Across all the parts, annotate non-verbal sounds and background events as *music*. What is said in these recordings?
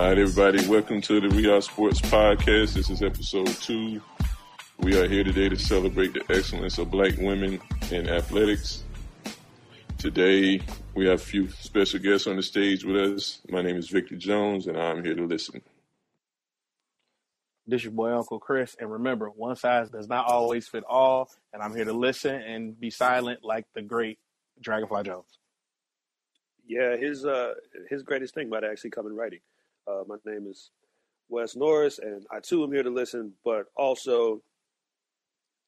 All right, everybody, welcome to the We Are Sports Podcast. This is episode two. We are here today to celebrate the excellence of black women in athletics. Today, we have a few special guests on the stage with us. My name is Victor Jones, and I'm here to listen. This your boy Uncle Chris, and remember, one size does not always fit all. And I'm here to listen and be silent, like the great Dragonfly Jones. Yeah, his uh his greatest thing might actually come in writing. Uh, my name is Wes Norris, and I too am here to listen, but also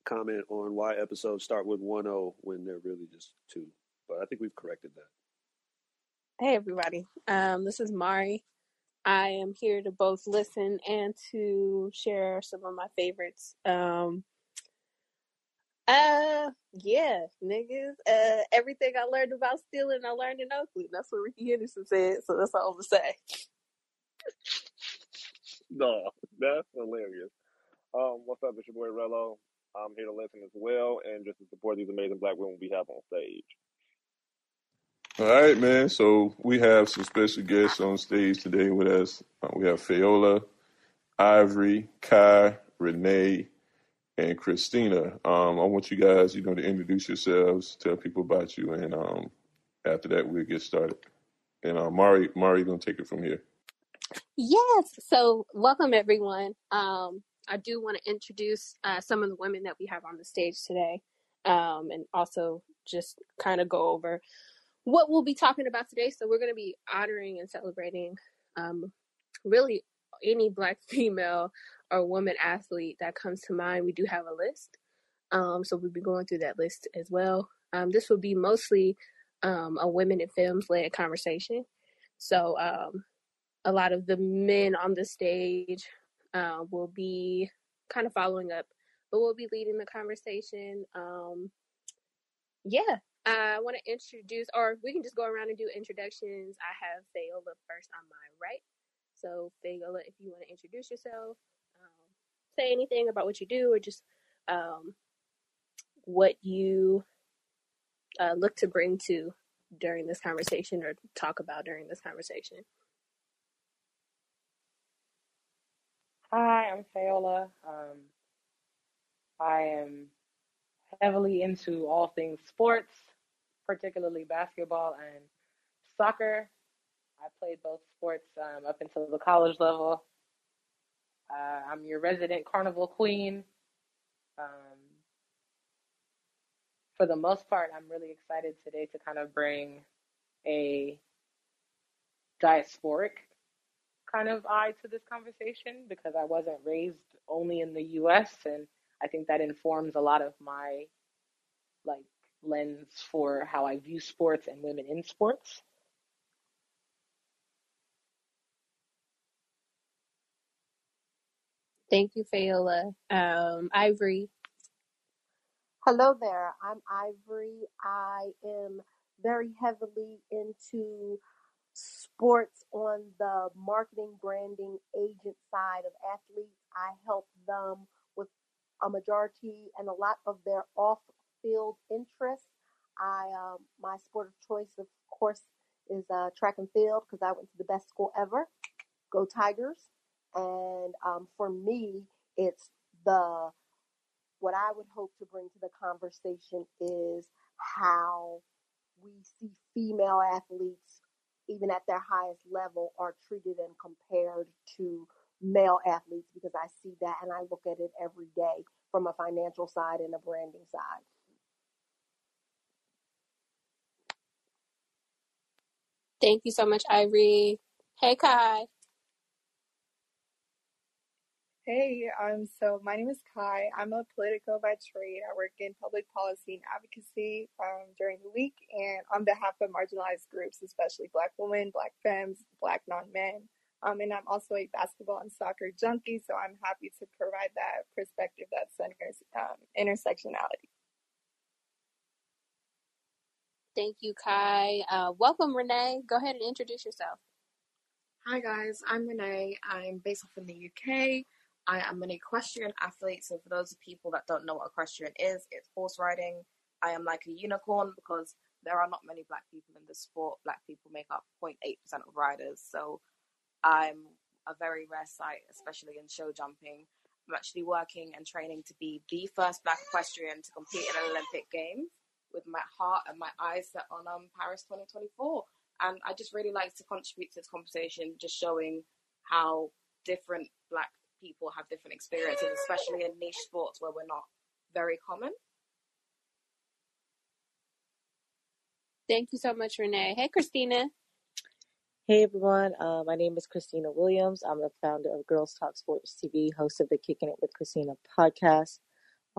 comment on why episodes start with one O when they're really just two. But I think we've corrected that. Hey everybody, um, this is Mari. I am here to both listen and to share some of my favorites. Um, uh, yeah, niggas. Uh, everything I learned about stealing, I learned in Oakland. That's what Rickey Henderson said. So that's all I'm gonna say. *laughs* No, that's hilarious. Um, what's up? It's your boy Rello. I'm here to listen as well and just to support these amazing black women we have on stage. All right, man. So we have some special guests on stage today with us. Uh, we have Fayola, Ivory, Kai, Renee, and Christina. Um, I want you guys, you know, to introduce yourselves, tell people about you, and um, after that, we'll get started. And uh, Mari, Mari, gonna take it from here. Yes. So welcome everyone. Um, I do want to introduce uh, some of the women that we have on the stage today, um, and also just kind of go over what we'll be talking about today. So we're going to be honoring and celebrating um, really any black *laughs* female or woman athlete that comes to mind. We do have a list. Um, so we'll be going through that list as well. Um, this will be mostly um, a women in films led conversation. So um, a lot of the men on the stage uh, will be kind of following up, but we'll be leading the conversation. Um, yeah, I want to introduce, or we can just go around and do introductions. I have Fayola first on my right. So, Fayola, if you want to introduce yourself, um, say anything about what you do, or just um, what you uh, look to bring to during this conversation or talk about during this conversation. Hi, I'm Fayola. Um, I am heavily into all things sports, particularly basketball and soccer. I played both sports um, up until the college level. Uh, I'm your resident carnival queen. Um, for the most part, I'm really excited today to kind of bring a diasporic kind of eye to this conversation because I wasn't raised only in the US and I think that informs a lot of my like lens for how I view sports and women in sports. Thank you, Fayola. Um, Ivory. Hello there. I'm Ivory. I am very heavily into sports on the marketing, branding, agent side of athletes. I help them with a majority and a lot of their off-field interests. I um, my sport of choice, of course, is uh, track and field because I went to the best school ever. Go Tigers! And um, for me, it's the what I would hope to bring to the conversation is how we see female athletes even at their highest level, are treated and compared to male athletes because I see that and I look at it every day from a financial side and a branding side. Thank you so much, Ivory. Hey, Kai. Hey, um, so my name is Kai. I'm a politico by trade. I work in public policy and advocacy um, during the week and on behalf of marginalized groups, especially Black women, Black femmes, Black non men. Um, and I'm also a basketball and soccer junkie, so I'm happy to provide that perspective that centers um, intersectionality. Thank you, Kai. Uh, welcome, Renee. Go ahead and introduce yourself. Hi, guys. I'm Renee. I'm based off in the UK. I am an equestrian athlete, so for those people that don't know what equestrian is, it's horse riding. I am like a unicorn because there are not many black people in the sport. Black people make up 0.8% of riders, so I'm a very rare sight, especially in show jumping. I'm actually working and training to be the first black equestrian to compete in an Olympic Games with my heart and my eyes set on um, Paris 2024. And I just really like to contribute to this conversation, just showing how different black people have different experiences, especially in niche sports where we're not very common. Thank you so much, Renee. Hey, Christina. Hey everyone, uh, my name is Christina Williams. I'm the founder of Girls Talk Sports TV, host of the Kicking It with Christina podcast.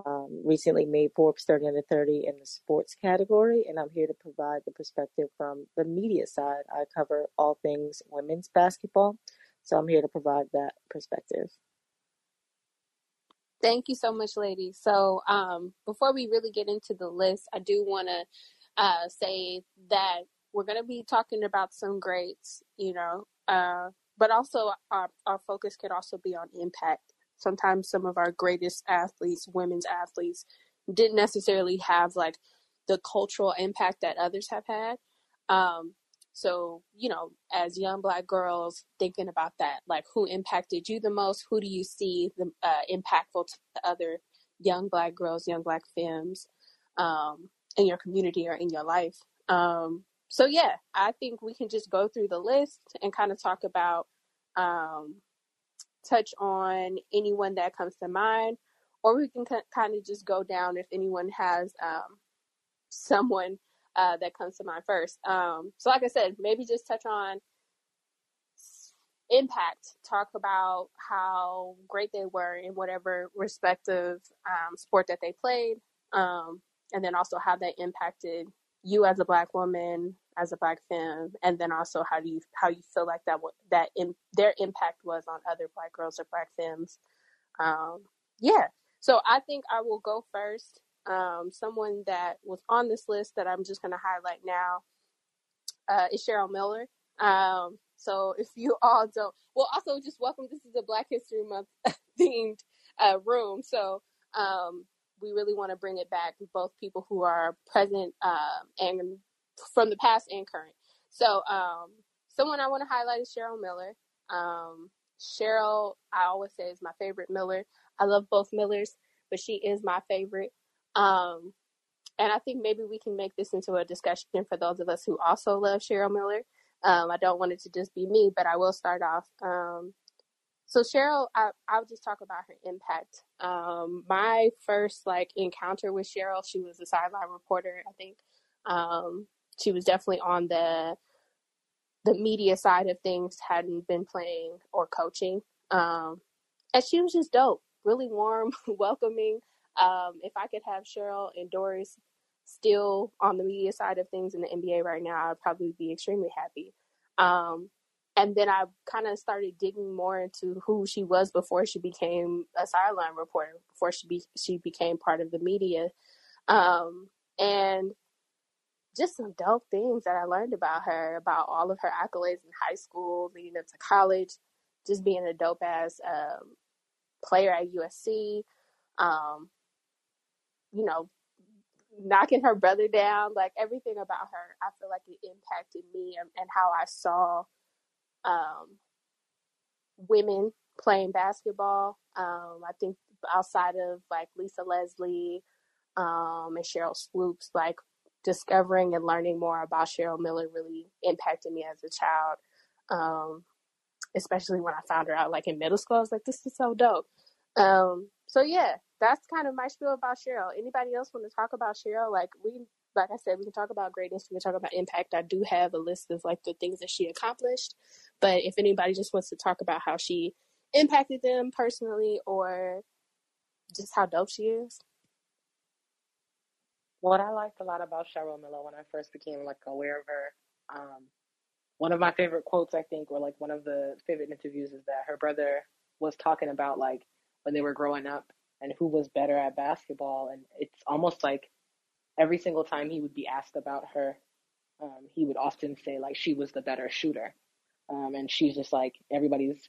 Um, recently made Forbes 30 under 30 in the sports category, and I'm here to provide the perspective from the media side. I cover all things women's basketball, so I'm here to provide that perspective. Thank you so much, ladies. So, um, before we really get into the list, I do want to uh, say that we're going to be talking about some greats, you know, uh, but also our, our focus could also be on impact. Sometimes some of our greatest athletes, women's athletes, didn't necessarily have like the cultural impact that others have had. Um, so, you know, as young black girls thinking about that, like who impacted you the most? Who do you see the uh, impactful to other young black girls, young black femmes um, in your community or in your life? Um, so yeah, I think we can just go through the list and kind of talk about, um, touch on anyone that comes to mind, or we can kind of just go down if anyone has um, someone uh, that comes to mind first. Um, so, like I said, maybe just touch on impact, talk about how great they were in whatever respective um, sport that they played, um, and then also how that impacted you as a black woman, as a black femme, and then also how do you how you feel like that that in their impact was on other black girls or black femmes. Um, yeah, so I think I will go first. Um, someone that was on this list that I'm just going to highlight now uh, is Cheryl Miller. Um, so *laughs* if you all don't, well, also just welcome. This is a Black History Month *laughs* themed uh, room, so um, we really want to bring it back both people who are present um, and from the past and current. So, um, someone I want to highlight is Cheryl Miller. Um, Cheryl, I always say, is my favorite Miller. I love both Millers, but she is my favorite. Um, and I think maybe we can make this into a discussion for those of us who also love Cheryl Miller. Um, I don't want it to just be me, but I will start off. Um, so Cheryl, I, I'll just talk about her impact. Um, my first like encounter with Cheryl, she was a sideline reporter. I think um, she was definitely on the the media side of things. Hadn't been playing or coaching, um, and she was just dope. Really warm, *laughs* welcoming. Um, if I could have Cheryl and Doris still on the media side of things in the NBA right now, I'd probably be extremely happy. Um, and then I kind of started digging more into who she was before she became a sideline reporter, before she be, she became part of the media, um, and just some dope things that I learned about her, about all of her accolades in high school, leading up to college, just being a dope ass um, player at USC, um, you know, knocking her brother down, like everything about her, I feel like it impacted me and, and how I saw um, women playing basketball. Um, I think outside of like Lisa Leslie um, and Sheryl Swoopes, like discovering and learning more about Cheryl Miller really impacted me as a child. Um, especially when I found her out like in middle school, I was like, this is so dope. Um, so yeah, that's kind of my spiel about Cheryl. Anybody else want to talk about Cheryl? Like we like I said, we can talk about greatness, we can talk about impact. I do have a list of like the things that she accomplished. But if anybody just wants to talk about how she impacted them personally or just how dope she is. What I liked a lot about Cheryl Miller when I first became like aware of her, um, one of my favorite quotes I think, or like one of the favorite interviews, is that her brother was talking about like when they were growing up and who was better at basketball, and it's almost like every single time he would be asked about her, um, he would often say like she was the better shooter. Um, and she's just like everybody's,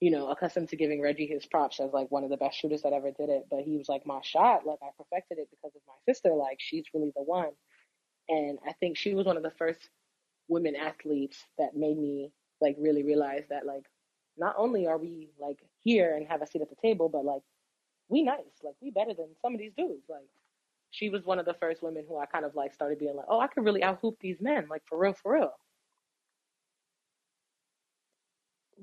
you know, accustomed to giving Reggie his props as like one of the best shooters that ever did it. But he was like, my shot, like I perfected it because of my sister. Like she's really the one. And I think she was one of the first women athletes that made me like really realize that like not only are we like here and have a seat at the table, but like we nice, like we better than some of these dudes. Like she was one of the first women who I kind of like started being like, oh, I could really out hoop these men, like for real, for real.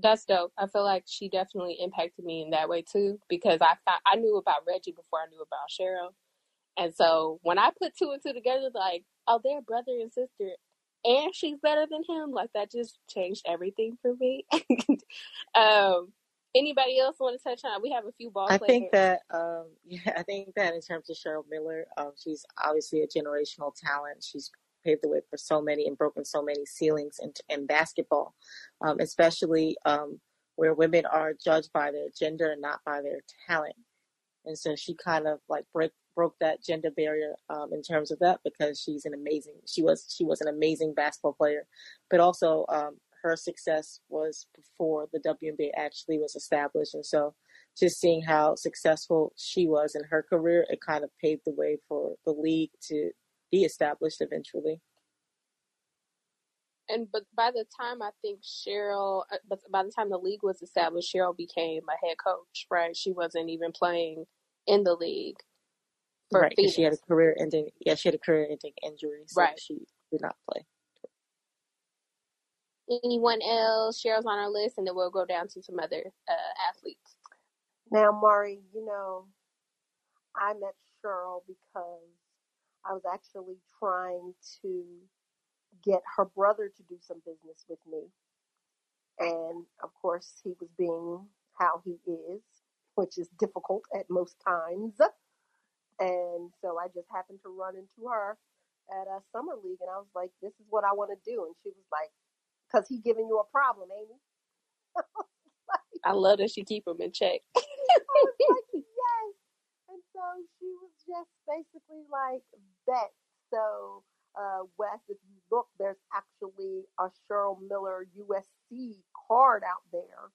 That's dope. I feel like she definitely impacted me in that way too because I thought I knew about Reggie before I knew about Cheryl, and so when I put two and two together, like, oh, they're brother and sister, and she's better than him. Like that just changed everything for me. *laughs* um, anybody else want to touch on? We have a few ball I players. think that um, *laughs* yeah, I think that in terms of Cheryl Miller, um, she's obviously a generational talent. She's paved the way for so many and broken so many ceilings in, in basketball, um, especially um, where women are judged by their gender and not by their talent. And so she kind of like break broke that gender barrier um, in terms of that because she's an amazing she was she was an amazing basketball player, but also um, her success was before the WNBA actually was established, and so just seeing how successful she was in her career, it kind of paved the way for the league to be established eventually. and but by the time I think Cheryl, uh, but by the time the league was established, Cheryl became a head coach. Right? She wasn't even playing in the league for Right, she had a career ending. Yeah, she had a career ending injury, so Right. she did not play. Anyone else? Cheryl's on our list, and then we'll go down to some other uh, athletes. Now, Mari, you know, I met Cheryl because I was actually trying to get her brother to do some business with me. And of course, he was being how he is, which is difficult at most times. And so I just happened to run into her at a summer league, and I was like, "This is what I want to do." And she was like, "Cause he giving you a problem, ain't he?" I *laughs* like, I love that she keep them in check. *laughs* I was like, yes. And so she was just basically like, bet. So, uh, Wes, if you look, there's actually a Cheryl Miller USC card out there.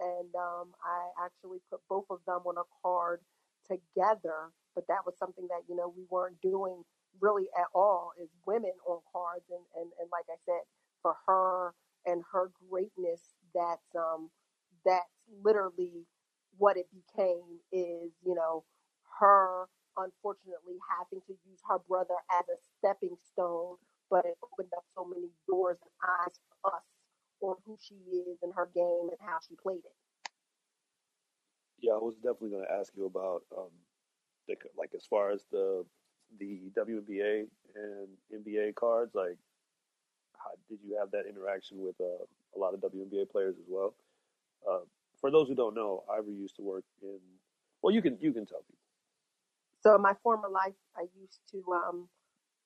And um, I actually put both of them on a card together. But that was something that, you know, we weren't doing really at all is women on cards. And, and, and like I said, for her and her greatness, that's, um, that's literally what it became is, you know, her unfortunately having to use her brother as a stepping stone, but it opened up so many doors and eyes for us on who she is and her game and how she played it. Yeah, I was definitely going to ask you about um, the, like as far as the the WNBA and NBA cards. Like, how, did you have that interaction with uh, a lot of WNBA players as well? Uh, for those who don't know, Ivory used to work in. Well, you can you can tell people. So in my former life, I used to um,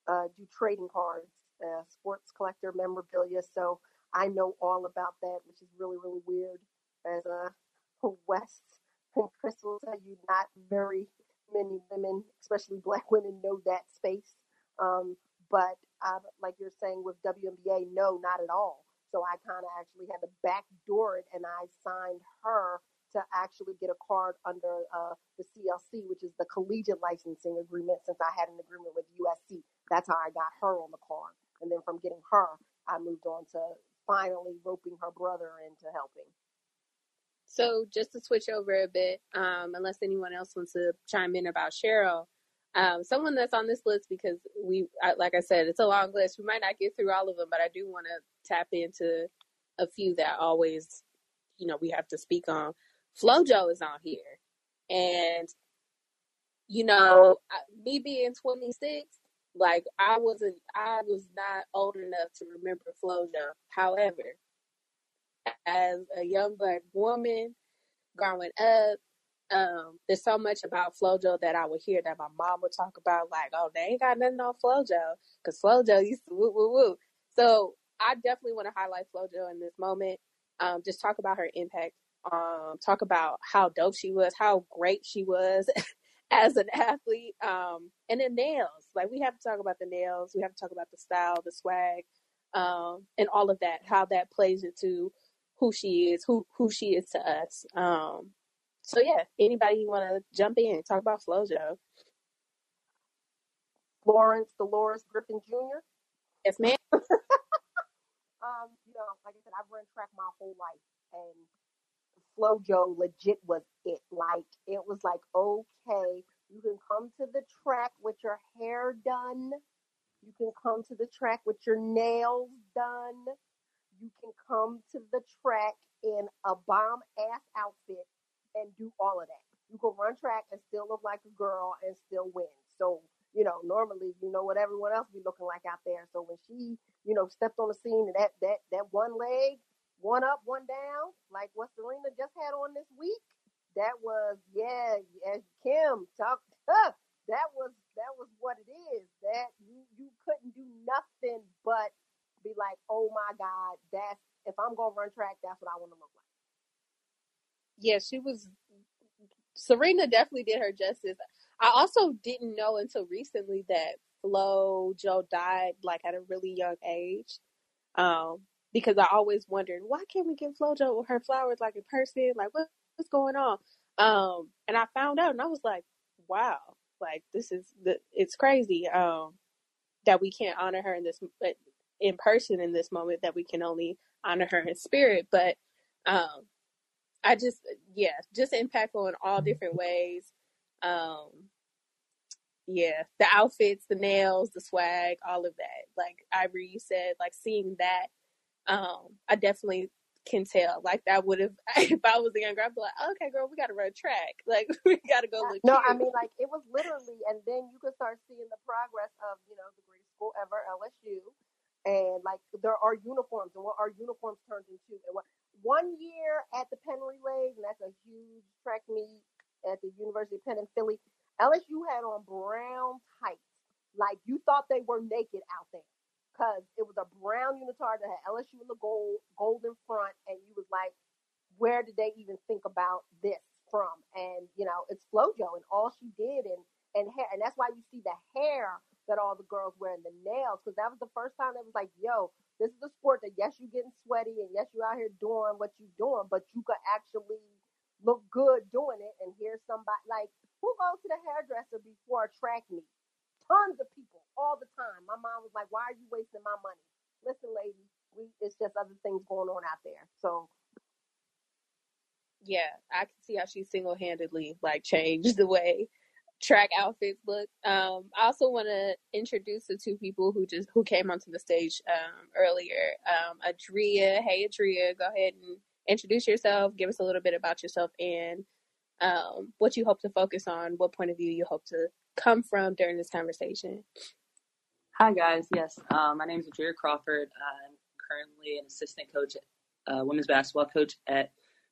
uh, do trading cards, uh, sports collector memorabilia. So I know all about that, which is really really weird. As *laughs* a West and Crystal tell you, not very many women, especially black women, know that space. Um, but uh, like you're saying with WNBA, no, not at all. So I kind of actually had to backdoor it, and I signed her to actually get a card under uh, the CLC, which is the Collegiate Licensing Agreement, since I had an agreement with USC. That's how I got her on the card. And then from getting her, I moved on to finally roping her brother into helping. So just to switch over a bit, um, unless anyone else wants to chime in about Cheryl, um, someone that's on this list because we, I, like I said, it's a long list. We might not get through all of them, but I do want to tap into a few that always, you know, we have to speak on. FloJo is on here, and you know, me being 26, like I wasn't, I was not old enough to remember FloJo. However, as a young black woman growing up, um, there's so much about FloJo that I would hear that my mom would talk about, like, oh, they ain't got nothing on FloJo, because FloJo used to woo woo woo. So I definitely want to highlight FloJo in this moment. Um, just talk about her impact. Um, talk about how dope she was, how great she was *laughs* as an athlete. Um, and the nails, like we have to talk about the nails. We have to talk about the style, the swag, um, and all of that. How that plays into who she is, who who she is to us. Um, so yeah, anybody you want to jump in and talk about FloJo? Florence Delorez Griffith Joyner Yes, ma'am. *laughs* Um, you know, like I said, I've run track my whole life, and FloJo legit was it. Like it was like okay, you can come to the track with your hair done. You can come to the track with your nails done. You can come to the track in a bomb ass outfit and do all of that. You can run track and still look like a girl and still win. So, you know, normally you know what everyone else be looking like out there. So when she, you know, stepped on the scene and that that that one leg, one up, one down, like what Serena just had on this week, that was yeah, as Kim talked *laughs* huh, that was that was what it is. That you you couldn't do nothing but be like, oh my God, that's if I'm gonna run track, that's what I want to look like. Yeah, she was. Serena definitely did her justice. I also didn't know until recently that Flo Jo died like at a really young age. Um, because I always wondered why can't we give Flo Jo her flowers like in person? Like what, what's going on? Um, and I found out and I was like, wow, like this is the it's crazy. Um, that we can't honor her in this in person in this moment that we can only honor her in spirit but um i just yeah just impactful in all different ways um yeah the outfits the nails the swag all of that like ivory you said like seeing that um i definitely can tell like that would have *laughs* if i was a younger i'd be like okay girl we gotta run track *laughs* like we gotta go look no cute. i mean like it was literally and then you could start seeing the progress of you know the greatest school ever lsu and like there are uniforms and what our uniforms turned into. And what one year at the Penn Relays, and that's a huge track meet at the University of Penn in Philly, LSU had on brown tights. Like you thought they were naked out there. Cause it was a brown unitard that had LSU in the gold golden front, and you was like, where did they even think about this from? And you know, it's FloJo and all she did and and hair, and that's why you see the hair that all the girls wearing the nails because that was the first time that was like, yo, this is a sport that yes, you're getting sweaty and yes, you're out here doing what you're doing, but you could actually look good doing it. And here's somebody like who goes to the hairdresser before a track meet? Tons of people all the time. My mom was like, why are you wasting my money? Listen, lady, we it's just other things going on out there. So yeah, I can see how she single handedly like changed the way track outfits look. Um, I also want to introduce the two people who just who came onto the stage um, earlier. Um, Adria, hey Adria, go ahead and introduce yourself. Give us a little bit about yourself and um, what you hope to focus on. What point of view you hope to come from during this conversation. Hi guys, yes, um, my name is Adria Crawford. I'm currently an assistant coach, uh, women's basketball coach at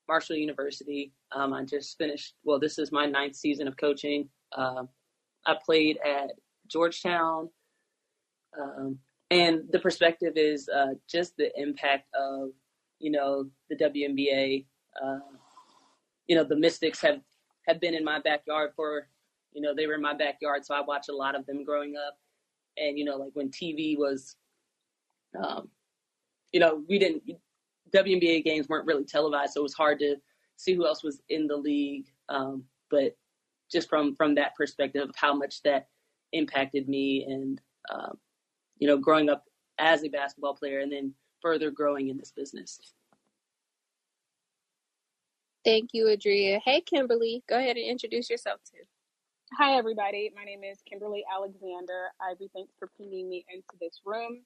Marshall University. Um, I just finished. Well, this is my ninth season of coaching. Uh, I played at Georgetown, um, and the perspective is uh, just the impact of you know the WNBA. Uh, you know the Mystics have have been in my backyard for you know they were in my backyard, so I watched a lot of them growing up. And you know, like when TV was, um, you know, we didn't WNBA games weren't really televised, so it was hard to see who else was in the league. Um, but just from from that perspective of how much that impacted me and um, you know growing up as a basketball player and then further growing in this business. Thank you adria. Hey kimberly go ahead and introduce yourself too. Hi everybody. My name is kimberly alexander. Ivy thanks for pinging me into this room.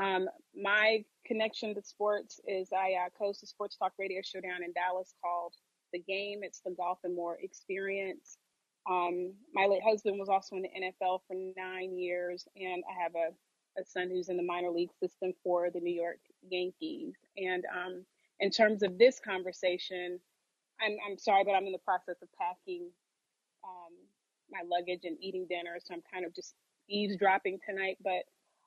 Um, my connection to sports is i uh, host a sports talk radio show down in dallas called the game. It's the golf and more experience um, my late husband was also in the NFL for nine years, and I have a, a son who's in the minor league system for the New York Yankees. And um, in terms of this conversation, I'm, I'm sorry, but I'm in the process of packing um, my luggage and eating dinner, so I'm kind of just eavesdropping tonight. But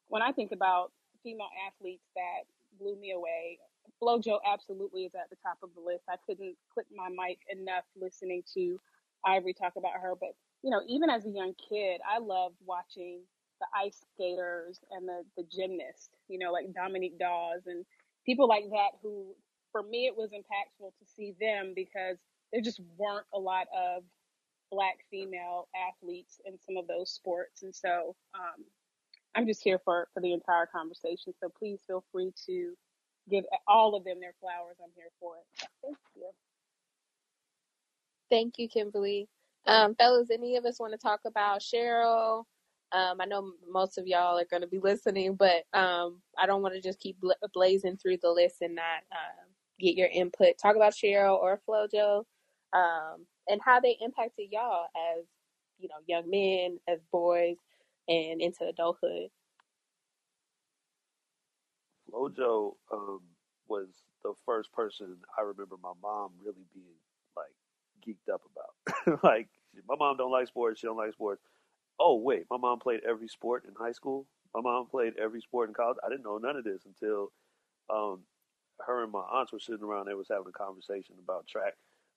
when I think about female athletes that blew me away, FloJo absolutely is at the top of the list. I couldn't click my mic enough listening to Ivory talk about her, but you know, even as a young kid, I loved watching the ice skaters and the the gymnasts, you know, like Dominique Dawes and people like that who for me it was impactful to see them because there just weren't a lot of black female athletes in some of those sports. And so um, I'm just here for, for the entire conversation. So please feel free to give all of them their flowers. I'm here for it. Thank you. Thank you, Kimberly. Um, fellas, any of us want to talk about Cheryl? Um, I know most of y'all are going to be listening, but um, I don't want to just keep bla- blazing through the list and not uh, get your input. Talk about Cheryl or FloJo um, and how they impacted y'all as you know young men, as boys, and into adulthood. Flojo um, was the first person I remember my mom really being geeked up about. *laughs* like my mom don't like sports, she don't like sports. Oh wait, my mom played every sport in high school. My mom played every sport in college. I didn't know none of this until um, her and my aunts were sitting around. They was having a conversation about track.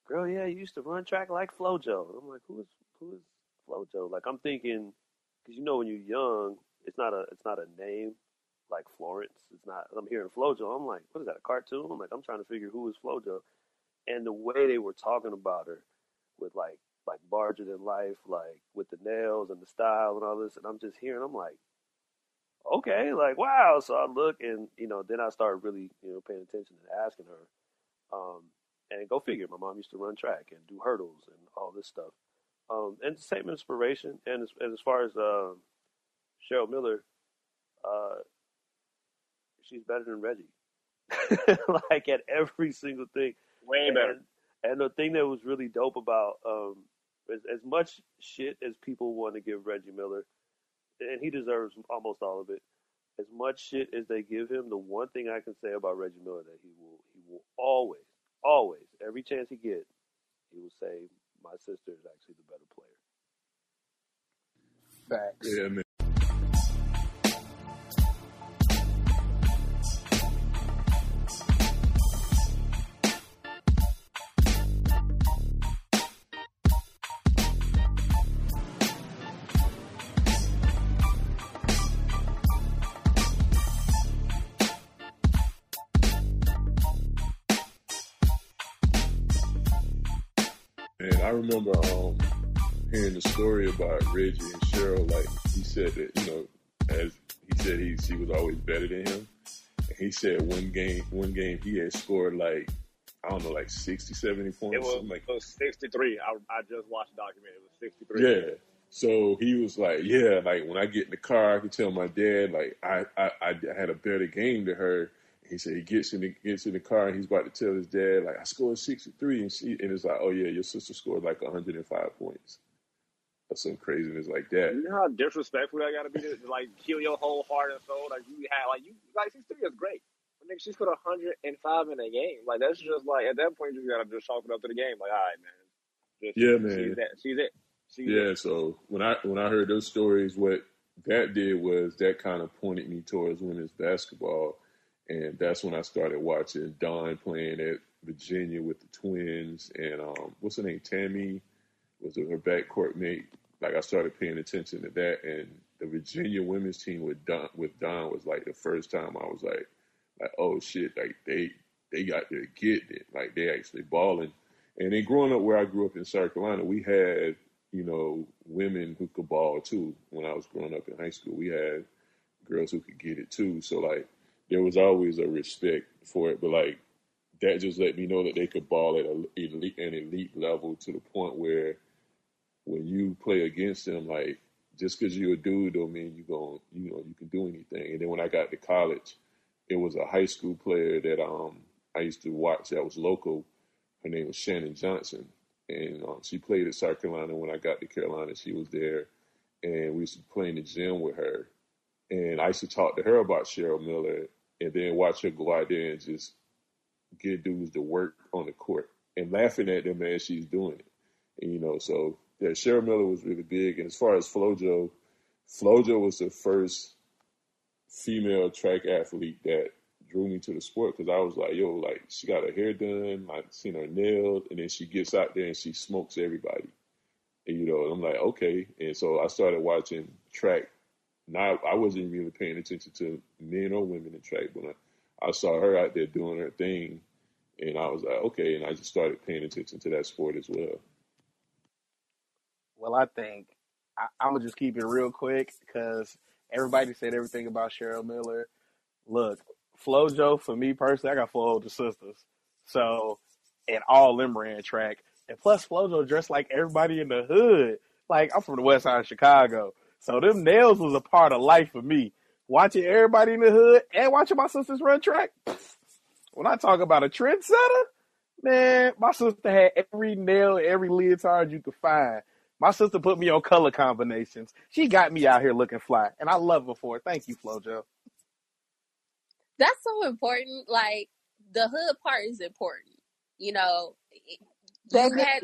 Girl, yeah, you used to run track like FloJo. I'm like, who is who is FloJo? Like I'm thinking, because you know when you're young, it's not a it's not a name like Florence. It's not. I'm hearing FloJo. I'm like, what is that? A cartoon? I'm like, I'm trying to figure who is FloJo. And the way they were talking about her, with like like larger than life, like with the nails and the style and all this, and I'm just hearing. I'm like, okay, like wow. So I look and you know, then I started really you know paying attention and asking her. Um, and go figure, my mom used to run track and do hurdles and all this stuff. Um, and same inspiration. And as, and as far as um, Cheryl Miller, uh, she's better than Reggie. *laughs* like at every single thing. Way better. And, and the thing that was really dope about um, as, as much shit as people want to give Reggie Miller, and he deserves almost all of it. As much shit as they give him, the one thing I can say about Reggie Miller that he will he will always, always, every chance he gets, he will say, "My sister is actually the better player." Facts. Yeah, man. Remember um, hearing the story about Reggie and Cheryl. Like he said that you know, as he said, he she was always better than him. And he said one game, one game he had scored like I don't know, like 60, 70 points. It was, like it was 63. I, I just watched the documentary. It was 63. Yeah. So he was like, yeah, like when I get in the car, I can tell my dad, like I, I, I had a better game to her. He said he gets in the gets in the car and he's about to tell his dad, like I scored sixty three, and she and it's like, oh yeah, your sister scored like hundred and five points, or some craziness like that. You know how disrespectful that got to be to, like kill your whole heart and soul. Like you had, like you, like 63 is great. But nigga, she scored 105 in a game. Like that's just like at that point you gotta just chalk it up to the game. Like all right, man. Just, Yeah, man. She's that. She's it. She's Yeah, it. so when I when I heard those stories, what that did was that kind of pointed me towards women's basketball, and that's when I started watching Dawn playing at Virginia with the Twins, and um, what's her name, Tammy, was her backcourt mate. Like I started paying attention to that, and the Virginia women's team with Dawn with Dawn was like the first time I was like, like oh shit, like they they got their get it, like they actually balling. And then growing up where I grew up in South Carolina, we had you know, women who could ball too. When I was growing up in high school, we had girls who could get it too. So like, there was always a respect for it. But like, that just let me know that they could ball at a, elite, an elite level to the point where when you play against them, like just because you're a dude don't mean you going you know you can do anything. And then when I got to college, it was a high school player that um I used to watch that was local. Her name was Shannon Johnson, and um, she played at South Carolina. When I got to Carolina, she was there, and we used to play in the gym with her. And I used to talk to her about Cheryl Miller, and then watch her go out there and just get dudes to work on the court and laughing at them as she's doing it. And, you know, so yeah, Cheryl Miller was really big. And as far as FloJo, FloJo was the first female track athlete that drew me to the sport because I was like, yo, like she got her hair done, I seen her nailed, and then she gets out there and she smokes everybody. And you know, I'm like, okay. And so I started watching track. Now I wasn't really paying attention to men or women in track, but I, I saw her out there doing her thing, and I was like, okay. And I just started paying attention to that sport as well. Well, I think I, I'm gonna just keep it real quick because everybody said everything about Cheryl Miller. Look, FloJo for me personally, I got four older sisters, so and all them ran track. And plus, FloJo dressed like everybody in the hood. Like I'm from the West Side of Chicago, so them nails was a part of life for me. Watching everybody in the hood and watching my sisters run track. When I talk about a trendsetter, man, my sister had every nail, every leotard you could find. My sister put me on color combinations. She got me out here looking fly, and I love her for it. Thank you, FloJo. That's so important. Like the hood part is important. You know, you had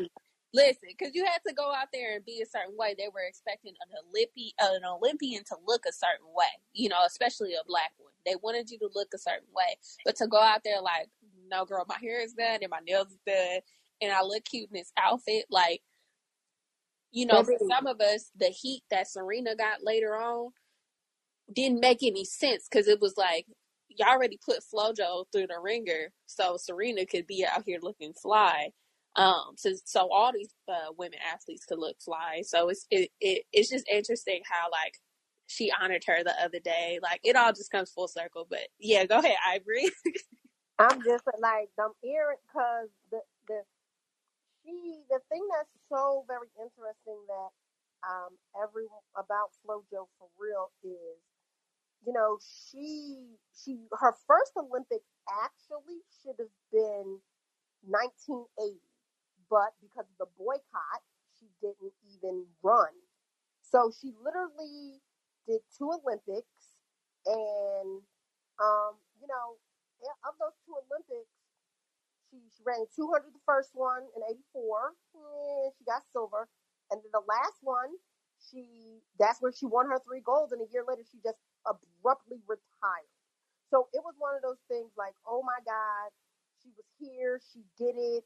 listen because you had to go out there and be a certain way. They were expecting an Olympi- an Olympian to look a certain way. You know, especially a black one. They wanted you to look a certain way, but to go out there like, no, girl, my hair is done and my nails is done, and I look cute in this outfit. Like, you know, for some of us, the heat that Serena got later on didn't make any sense because it was like y'all already put FloJo through the ringer, so Serena could be out here looking fly. Um, so so all these uh, women athletes could look fly. So it's it, it it's just interesting how like she honored her the other day. Like it all just comes full circle. But yeah, go ahead, Ivory. I'm just like them earring because the the she the thing that's so very interesting that um every about FloJo for real is you know she she her first Olympics actually should have been 1980, but because of the boycott, she didn't even run. So she literally did two Olympics, and um, you know, of those two Olympics, she, she ran 200 the first one in 84. eh, she got silver. And then the last one, she that's where she won her three golds. And a year later, she just abruptly retired. So it was one of those things like, oh my God, she was here, she did it.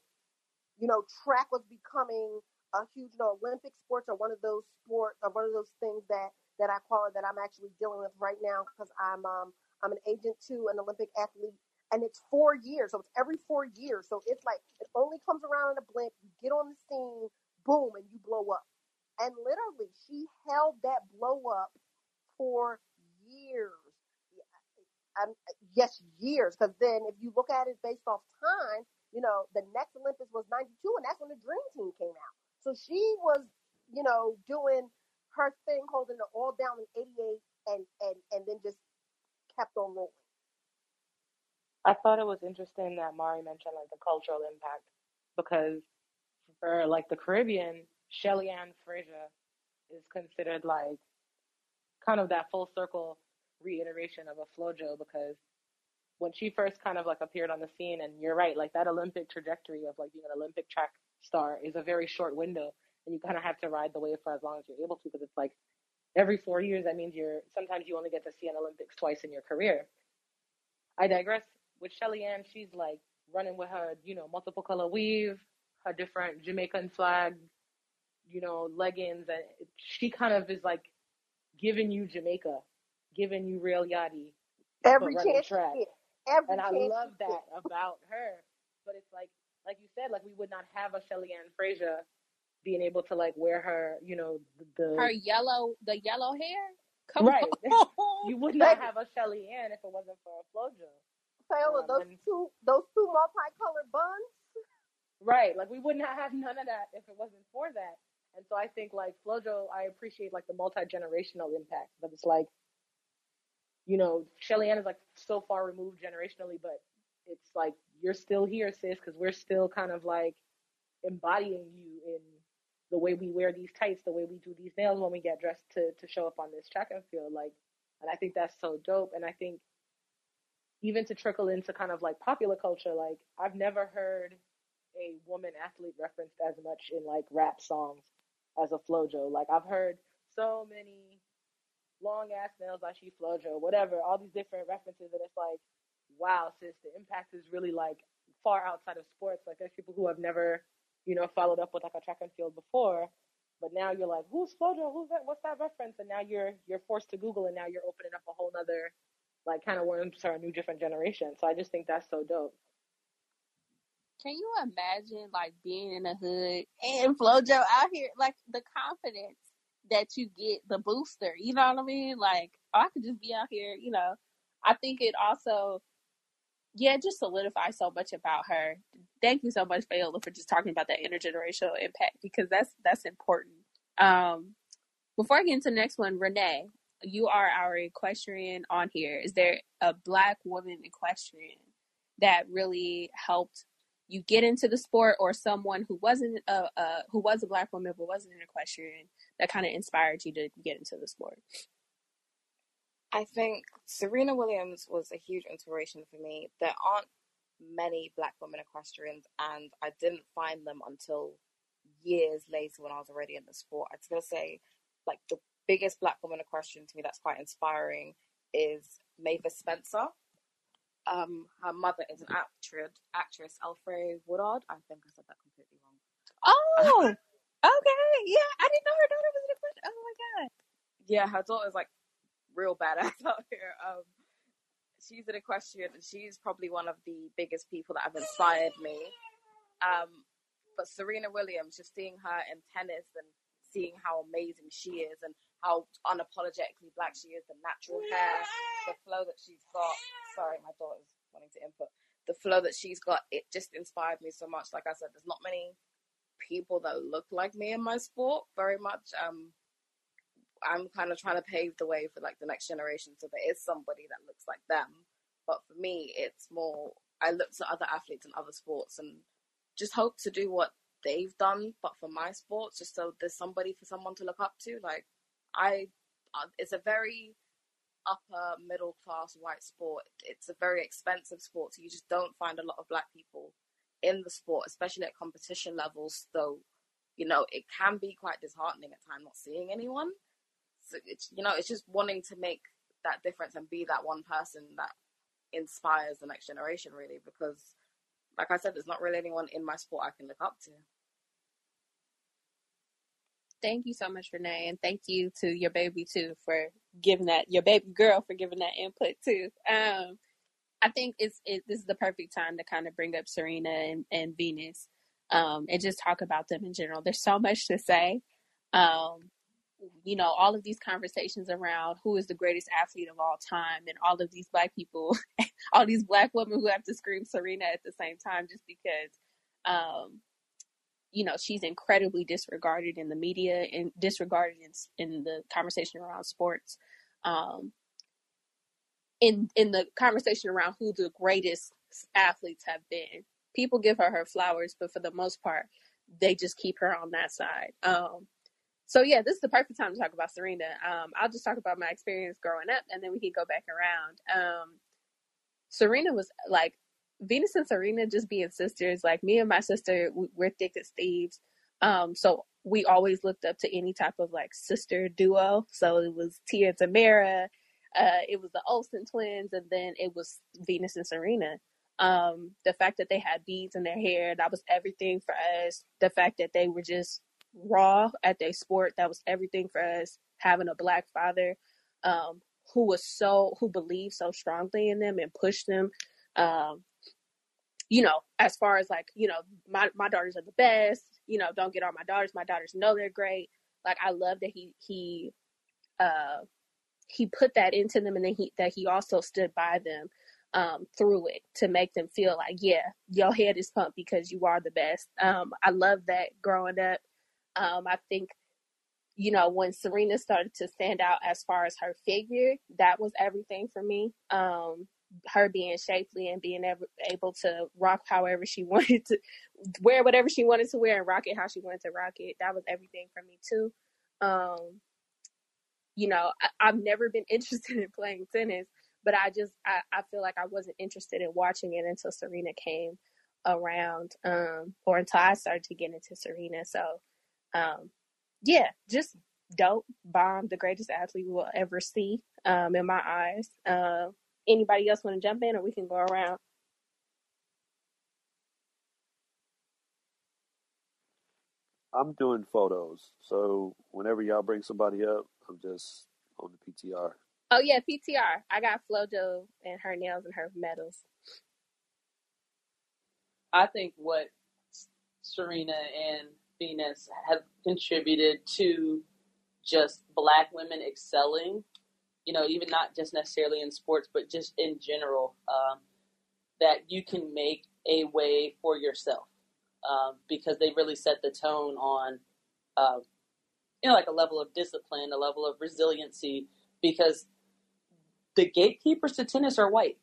You know, track was becoming a huge, you know, Olympic sports are one of those sports, or one of those things that that I call it that I'm actually dealing with right now because I'm um I'm an agent to an Olympic athlete and it's four years. So it's every four years. So it's like it only comes around in a blink. You get on the scene, boom, and you blow up. And literally, she held that blow up for years. Um, yes, years. Because then, if you look at it based off time, you know, the next Olympics was '92, and that's when the Dream Team came out. So she was, you know, doing her thing, holding it all down in '88, and and and then just kept on rolling. I thought it was interesting that Mari mentioned like the cultural impact because for like the Caribbean, Shelly Ann Fraser is considered like kind of that full circle reiteration of a FloJo because when she first kind of like appeared on the scene, and you're right, like that Olympic trajectory of like being an Olympic track star is a very short window, and you kind of have to ride the wave for as long as you're able to because it's like every four years that means you're sometimes you only get to see an Olympics twice in your career. I digress. With Shelly Ann, she's like running with her, you know, multiple color weave, her different Jamaican flag, you know, leggings, and she kind of is like giving you Jamaica, giving you real yachty, Every chance track. She get, every And I love that about her. But it's like, like you said, like we would not have a Shelly Ann Fraser being able to like wear her, you know, the, Her yellow, the yellow hair. Come right. on. *laughs* you would not have a Shelly Ann if it wasn't for a FloJo. Taylor, Um, those and two those two multicolored buns. right, like we would not have none of that if it wasn't for that. And so I think like FloJo, I appreciate like the multi generational impact, but it's like, you know, Shelly Ann is like so far removed generationally, but it's like you're still here, sis, because we're still kind of like embodying you in the way we wear these tights, the way we do these nails when we get dressed to to show up on this track and field. Like, and I think that's so dope. And I think even to trickle into kind of like popular culture, like I've never heard a woman athlete referenced as much in like rap songs as a FloJo. Like I've heard so many long ass nails like she FloJo, whatever, all these different references, and it's like, wow, sis, the impact is really like far outside of sports. Like there's people who have never, you know, followed up with like a track and field before. But now you're like, who's FloJo? Who's that? What's that reference? And now you're you're forced to Google, and now you're opening up a whole nother like kind of worms to a new different generation. So I just think that's so dope. Can you imagine like being in the hood and FloJo out here, like the confidence that you get, the booster, you know what I mean? Like, oh, I could just be out here, you know. I think it also yeah, just solidifies so much about her. Thank you so much, Fayola, for just talking about that intergenerational impact because that's that's important. Um, before I get into the next one, Renee, you are our equestrian on here. Is there a black woman equestrian that really helped you get into the sport, or someone who wasn't a, a who was a black woman but wasn't an equestrian that kind of inspired you to get into the sport? I think Serena Williams was a huge inspiration for me. There aren't many black women equestrians, and I didn't find them until years later when I was already in the sport. I'd still say, like, the biggest black woman equestrian to me that's quite inspiring is Mavis Spencer. Um, her mother is an actress, actress Alfre Woodard. I think I said that completely wrong. Oh, *laughs* okay. Yeah, I didn't know her daughter was an equestrian. Oh my god. Yeah, her daughter's like real badass *laughs* out here. Um, she's an equestrian, and she's probably one of the biggest people that have inspired me. Um, but Serena Williams, just seeing her in tennis and seeing how amazing she is and how unapologetically black she is, the natural hair, the flow that she's got. Sorry, my daughter's wanting to input. The flow that she's got, it just inspired me so much. Like I said, there's not many people that look like me in my sport very much. Um, I'm kind of trying to pave the way for like the next generation so there is somebody that looks like them. But for me, it's more I look to other athletes in other sports and just hope to do what they've done, but for my sport, just so there's somebody for someone to look up to. Like I, uh, it's a very upper middle class white sport. It's a very expensive sport, so you just don't find a lot of black people in the sport, especially at competition levels. Though, you know, it can be quite disheartening at times not seeing anyone it's you know it's just wanting to make that difference and be that one person that inspires the next generation really because like I said there's not really anyone in my sport I can look up to. Thank you so much, Renee, and thank you to your baby too for giving that your baby girl for giving that input too. Um, I think it's it, this is the perfect time to kind of bring up Serena and, and Venus, um, and just talk about them in general. There's so much to say, um, you know, all of these conversations around who is the greatest athlete of all time and all of these black people, *laughs* all these black women who have to scream Serena at the same time just because, um, you know, she's incredibly disregarded in the media and disregarded in, in the conversation around sports. Um, in in the conversation around who the greatest athletes have been, people give her her flowers, but for the most part, they just keep her on that side. Um, so yeah, this is the perfect time to talk about Serena. Um, I'll just talk about my experience growing up, and then we can go back around. Um, Serena was like Venus and Serena just being sisters. Like me and my sister, we're thick as thieves. Um, so we always looked up to any type of like sister duo. So it was Tia and Tamera, uh, it was the Olsen twins, and then it was Venus and Serena. Um, the fact that they had beads in their hair, that was everything for us. The fact that they were just raw at their sport. That was everything for us. Having a black father um, who was so who believed so strongly in them and pushed them. Um, you know, as far as like, you know, my my daughters are the best. You know, don't get on my daughters. My daughters know they're great. Like I love that he he uh he put that into them and then he that he also stood by them um, through it to make them feel like, yeah, your head is pumped because you are the best. Um, I love that growing up. Um, I think, you know, when Serena started to stand out as far as her figure, that was everything for me. Um, her being shapely and being able, to rock however she *laughs* wanted to wear whatever she wanted to wear and rock it how she wanted to rock it. That was everything for me too. Um, you know, I, have never been *laughs* interested in playing tennis, but I just I, I feel like I wasn't interested in watching it until Serena came around, um, or until I started to get into Serena. So um, yeah, just dope, bomb, the greatest athlete we will ever see um, in my eyes. Uh, anybody else want to jump in, or we can go around? I'm doing photos, so whenever y'all bring somebody up, I'm just on the PTR. Oh yeah, PTR. I got FloJo and her nails and her medals. I think what Serena and Venus have contributed to just black women excelling, you know, even not just necessarily in sports, but just in general. Um, that you can make a way for yourself um, because they really set the tone on, uh, you know, like a level of discipline, a level of resiliency, because the gatekeepers to tennis are white,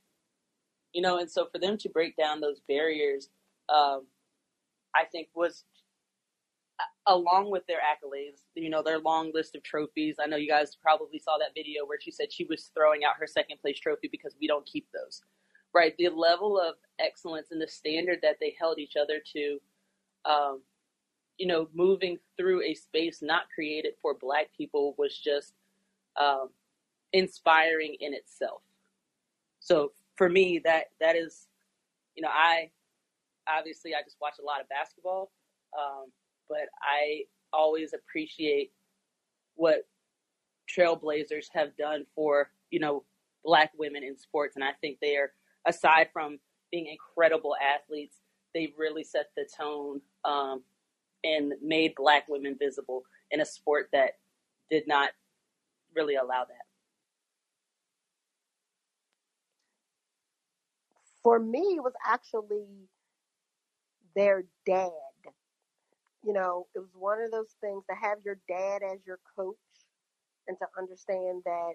you know, and so for them to break down those barriers, um, I think was along with their accolades, you know, their long list of trophies. I know you guys probably saw that video where she said she was throwing out her second place trophy because we don't keep those. Right, the level of excellence and the standard that they held each other to, um, you know, moving through a space not created for Black people was just um, inspiring in itself. So for me, that that is, you know, I obviously I just watch a lot of basketball. Um, but I always appreciate what trailblazers have done for, you know, black women in sports. And I think they are, aside from being incredible athletes, they really set the tone um, and made black women visible in a sport that did not really allow that. For me, it was actually their dad you know, it was one of those things to have your dad as your coach and to understand that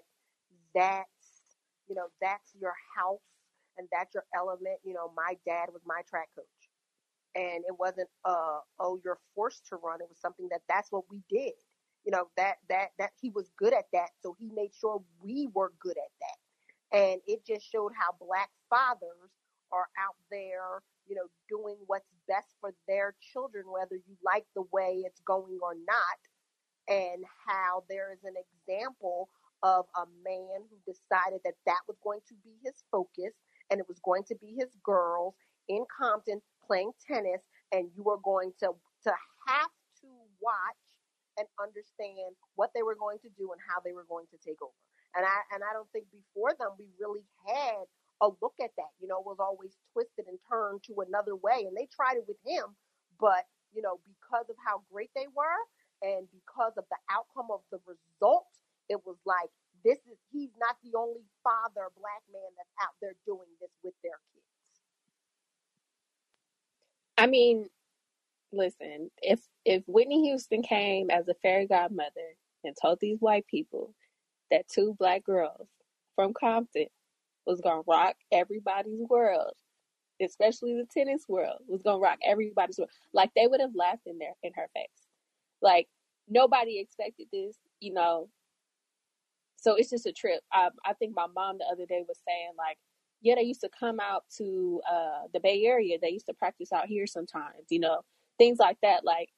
that's, you know, that's your house and that's your element. You know, my dad was my track coach. And it wasn't, uh, oh, you're forced to run. It was something that that's what we did. You know, that, that, that he was good at that. So he made sure we were good at that. And it just showed how black fathers are out there you know, doing what's best for their children, whether you like the way it's going or not, and how there is an example of a man who decided that that was going to be his focus and it was going to be his girls in Compton playing tennis, and you are going to to have to watch and understand what they were going to do and how they were going to take over. And I and I don't think before them we really had a look at that. You know, was always twisted and turned to another way. And they tried it with him, but you know, because of how great they were and because of the outcome of the result, it was like this is he's not the only father black man that's out there doing this with their kids. I mean, listen, if if Whitney Houston came as a fairy godmother and told these white people that two black girls from Compton was gonna rock everybody's world, especially the tennis world, was gonna rock everybody's world. Like they would have laughed in their in her face. Like nobody expected this, you know. So it's just a trip. Um, I think my mom the other day was saying like, yeah, they used to come out to uh, the Bay Area. They used to practice out here sometimes, you know, things like that. Like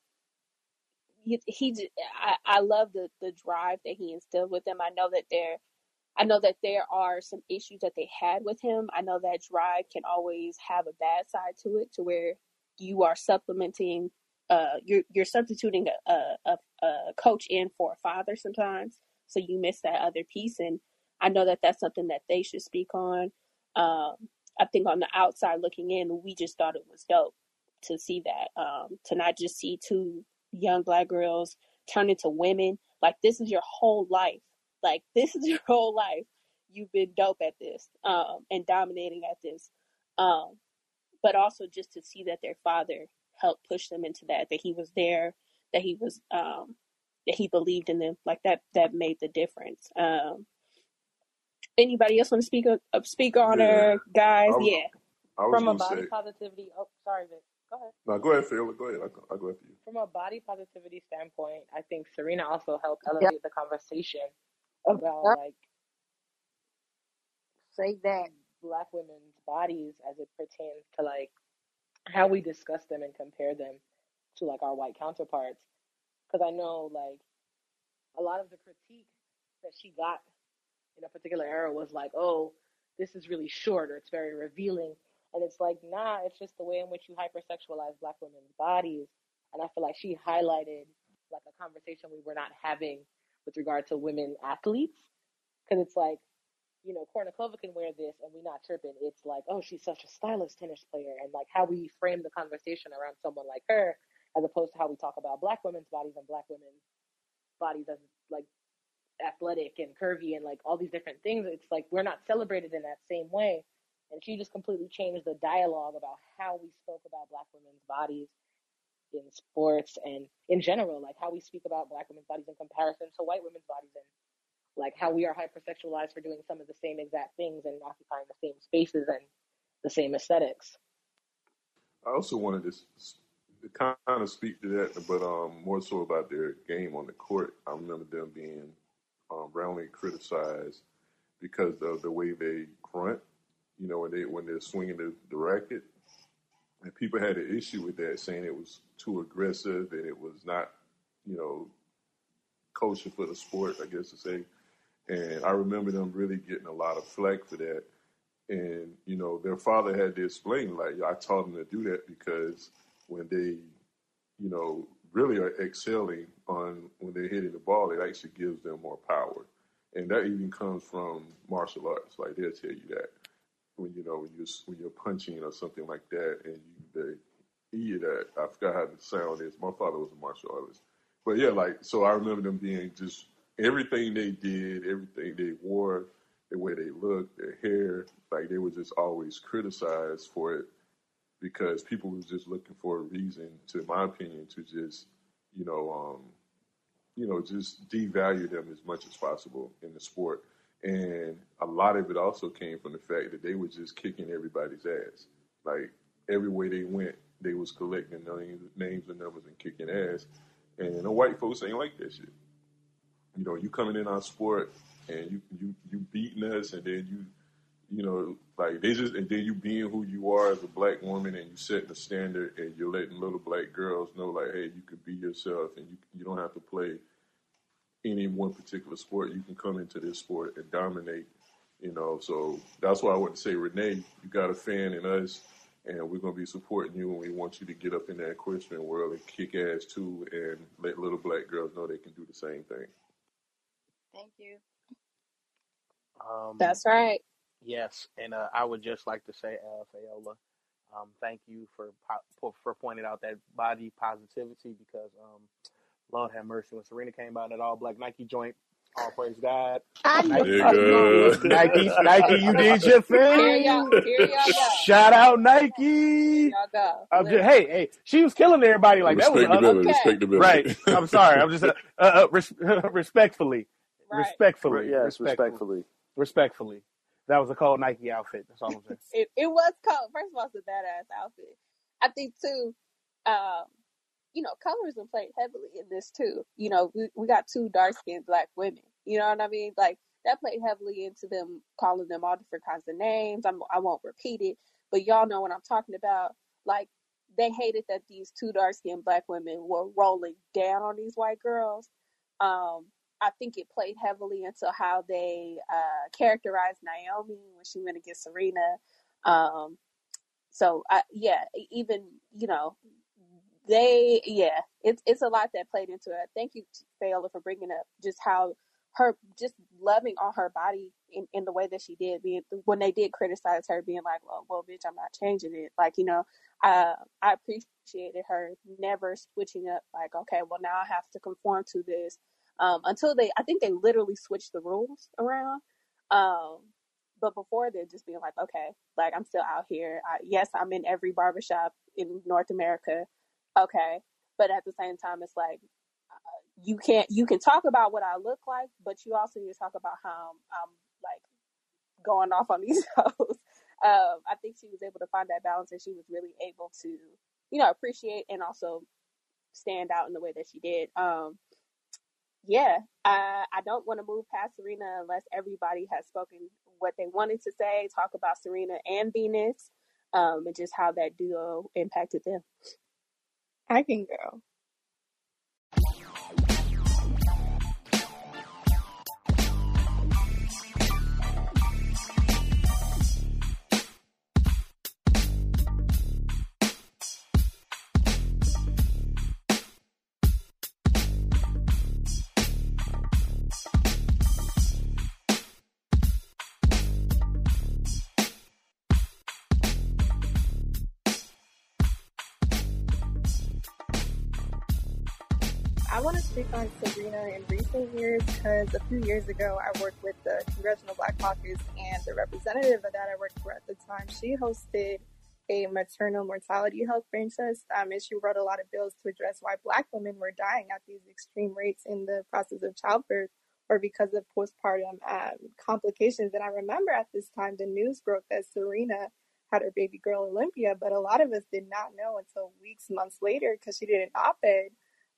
he, he I, I love the the drive that he instilled with them. I know that they're I know that there are some issues that they had with him. I know that drive can always have a bad side to it, to where you are supplementing, uh, you're you're substituting a, a, a coach in for a father sometimes, so you miss that other piece. And I know that that's something that they should speak on. Um, I think on the outside looking in, we just thought it was dope to see that, um, to not just see two young black girls turn into women. Like this is your whole life like *laughs* this is your whole life. You've been dope at this, um, and dominating at this. Um, but also just to see that their father helped push them into that, that he was there, that he was, um, that he believed in them. Like that, that made the difference. Um, anybody else want to speak, uh, speak on Yeah, her, guys? I was, Yeah. I From a body say. positivity, oh, sorry, Vic. Go ahead. No, go ahead, Phil. Go ahead. I'll, I'll go after you. From a body positivity standpoint, I think Serena also helped Yep. elevate the conversation about Yep. like Say that. black women's bodies as it pertains to like how we discuss them and compare them to like our white counterparts. Because I know like a lot of the critique that she got in a particular era was like, oh, this is really short or it's very revealing. And it's like, nah, it's just the way in which you hypersexualize black women's bodies. And I feel like she highlighted like a conversation we were not having with regard to women athletes. Because it's like, you know, Kournikova can wear this and we're not tripping. It's like, oh, she's such a stylish tennis player. And like how we frame the conversation around someone like her, as opposed to how we talk about black women's bodies and black women's bodies as like athletic and curvy and like all these different things. It's like we're not celebrated in that same way. and she just completely changed the dialogue about how we spoke about Black women's bodies in sports and in general, like how we speak about Black women's bodies in comparison to white women's bodies, and like how we are hypersexualized for doing some of the same exact things and occupying the same spaces and the same aesthetics. I also wanted to kind of speak to that, but um, more so about their game on the court. I remember them being um, roundly criticized because of the way they grunt. You know, when they when they're swinging the, the racket, and people had an issue with that, saying it was too aggressive and it was not, you know, kosher for the sport, I guess to say. And I remember them really getting a lot of flack for that. And, you know, their father had to explain, like, I taught them to do that because when they, you know, really are excelling on when they're hitting the ball, it actually gives them more power. And that even comes from martial arts. Like, they'll tell you that when, you know, when you're, when you're punching or something like that and you, they hear that. I forgot how the sound is. My father was a martial artist. But yeah, like, so I remember them being just everything they did, everything they wore, the way they looked, their hair, like they were just always criticized for it because people was just looking for a reason, to my opinion, to just, you know, um, you know, just devalue them as much as possible in the sport. And a lot of it also came from the fact that they were just kicking everybody's ass. Like everywhere they went, they was collecting names, names and numbers and kicking ass. And the white folks ain't like that shit. You know, you coming in our sport and you you you beating us, and then you you know like they just and then you being who you are as a black woman, and you setting the standard, and you're letting little black girls know like, hey, you can be yourself, and you you don't have to play any one particular sport. You can come into this sport and dominate. You know, so that's why I want to say, Renee, you got a fan in us, and we're gonna be supporting you, and we want you to get up in that equestrian world and kick ass too, and let little black girls know they can do the same thing. Thank you. Um, That's right. Yes, and uh, I would just like to say, uh, Fayola, um, thank you for, po- for for pointing out that body positivity because, um, Lord have mercy, when Serena came out in that all black Nike joint, all praise God. I Nike, Nike, Nike, you did your thing. Here y'all, thing. here y'all go. Shout out Here Nike. y'all go. I'm just, hey, hey, she was killing everybody like that was un- Respectability, okay, respectability. right. I'm sorry. I'm just uh, uh, uh, res- *laughs* respectfully, right. respectfully, Yes, respectfully, respectfully. respectfully. That was a cold Nike outfit. That's all I'm saying. *laughs* It it was cold. First of all, it's a badass outfit. I think too, um, you know, colorism played heavily in this too. You know, we, we got two dark skinned black women. You know what I mean? Like that played heavily into them calling them all different kinds of names. I'm, I won't repeat it, but y'all know what I'm talking about. Like they hated that these two dark skinned black women were rolling down on these white girls. Um, I think it played heavily into how they uh, characterized Naomi when she went against Serena. Um, so I, yeah, even you know, they yeah, it's it's a lot that played into it. Thank you, Fayola, for bringing up just how her just loving on her body in, in the way that she did. Being when they did criticize her, being like, "Well, well, bitch, I'm not changing it." Like you know, uh, I appreciated her never switching up. Like, okay, well now I have to conform to this. Um, until they, I think they literally switched the rules around. Um, but before then, just being like, okay, like I'm still out here. I, yes, I'm in every barbershop in North America. Okay, but at the same time, it's like you can't. You can talk about what I look like, but you also need to talk about how I'm, I'm like going off on *laughs* these hoes. Um, I think she was able to find that balance, and she was really able to, you know, appreciate and also stand out in the way that she did. Um, yeah, I, I don't want to move past Serena unless everybody has spoken what they wanted to say, talk about Serena and Venus, um, and just how that duo impacted them. I can go. On Serena in recent years because a few years ago I worked with the Congressional Black Caucus and the representative that I worked for at the time, she hosted a maternal mortality health franchise um, and she wrote a lot of bills to address why black women were dying at these extreme rates in the process of childbirth or because of postpartum um, complications. And I remember at this time the news broke that Serena had her baby girl Olympia, but a lot of us did not know until weeks, months later, because she did an op-ed,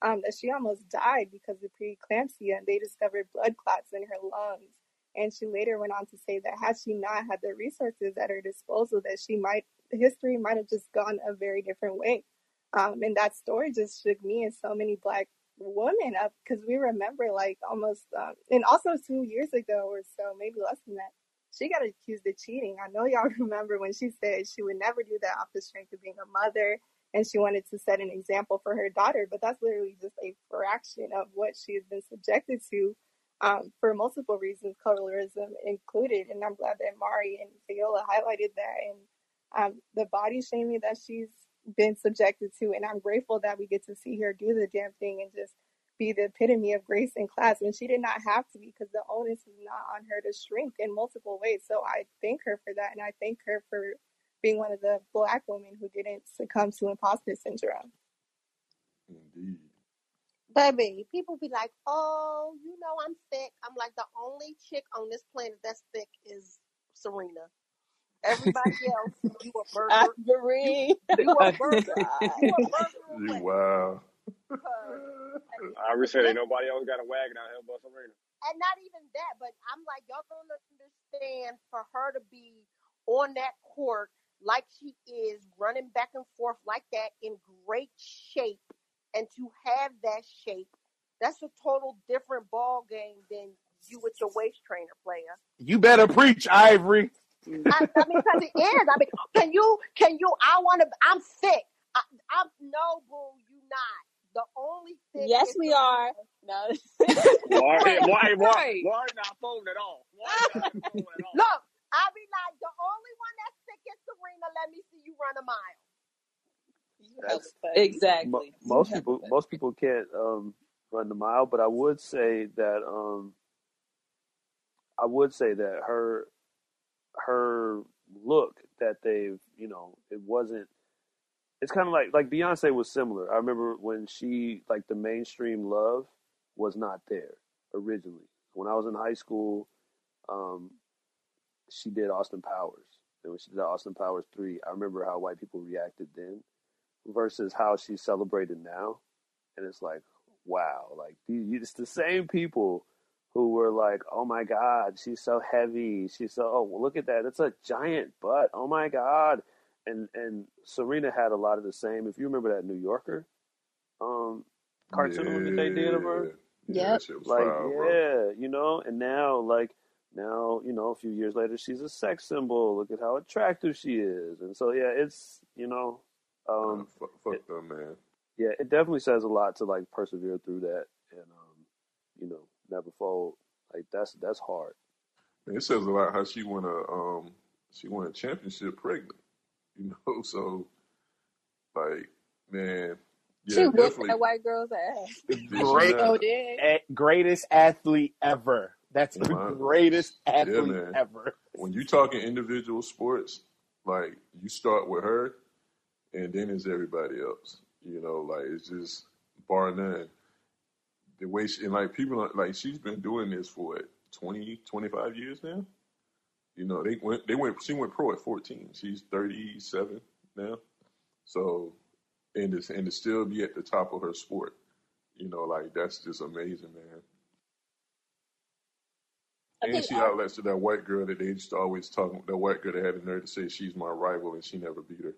um, that she almost died because of preeclampsia, and they discovered blood clots in her lungs. And she later went on to say that had she not had the resources at her disposal, that she might history might have just gone a very different way. Um, and that story just shook me and so many black women up because we remember like almost um, and also two years ago or so, maybe less than that, she got accused of cheating. I know y'all *laughs* remember when she said she would never do that off the strength of being a mother and she wanted to set an example for her daughter, but that's literally just a fraction of what she has been subjected to um, for multiple reasons, colorism included. And I'm glad that Mari and Fayola highlighted that and um, the body shaming that she's been subjected to. And I'm grateful that we get to see her do the damn thing and just be the epitome of grace in class when she did not have to be because the onus is not on her to shrink in multiple ways. So I thank her for that. And I thank her for being one of the black women who didn't succumb to imposter syndrome. Indeed. Baby, people be like, oh, you know I'm thick. I'm like, the only chick on this planet that's thick is Serena. Everybody *laughs* else, you a burger. Ivory. You a *laughs* burger. You a burger You- away. Wow. I already said ain't nobody else got a wagon out here but Serena. and not even that, but I'm like, y'all don't understand for her to be on that court like she is, running back and forth like that in great shape, and to have that shape, that's a total different ball game than you with your waist trainer player. You better preach, Ivory. I, I mean, because it is. I mean, can you? Can you? I want to. I'm sick. I, I'm no, boo. You not. The only thing. Yes, we Serena. are. No. Why, Wait, why, why, why *laughs* not folding at all? Why not folding at all? Look, I be like, the only one that's sick is Serena. Let me see you run a mile. That's mo- exactly. most people. Most people can't um, run the mile, but I would say that um, I would say that her her look that they've you know it wasn't. It's kind of like like Beyonce was similar. I remember when she like the mainstream love was not there originally. When I was in high school, um, she did Austin Powers, and when she did Austin Powers three, I remember how white people reacted then versus how she's celebrated now, and it's like wow, like you- it's the same people who were like, "Oh my God, she's so heavy. She's so oh well, look at that. It's a giant butt. Oh my God." And and Serena had a lot of the same. If you remember that New Yorker um, cartoon that they did of her, Yeah, that shit was like bro. yeah, you know. And now like now you know a few years later she's a sex symbol. Look at how attractive she is. And so yeah, it's you know. Um, fuck, fuck them, man. yeah, it definitely says a lot to like persevere through that and um, you know, never fold. Like that's that's hard. And it says a lot how she won a um she won a championship pregnant. *laughs* You know, so like man, yeah, she whipped definitely. that white girl's ass. Did Great, not? did. eh, greatest athlete ever. That's the Wow. greatest athlete man. ever. When you talking individual sports, like you start with her, and then it's everybody else. You know, like it's just bar none. The way she and like people are- like she's been doing this for what 20, 25 years now. You know, they went they went she went pro at fourteen. She's thirty seven now. So and to, and to still be at the top of her sport, you know, like that's just amazing, man. I And she our- outlets to that white girl that they used to always talk. That white girl that had the nerve to say she's my rival and she never beat her.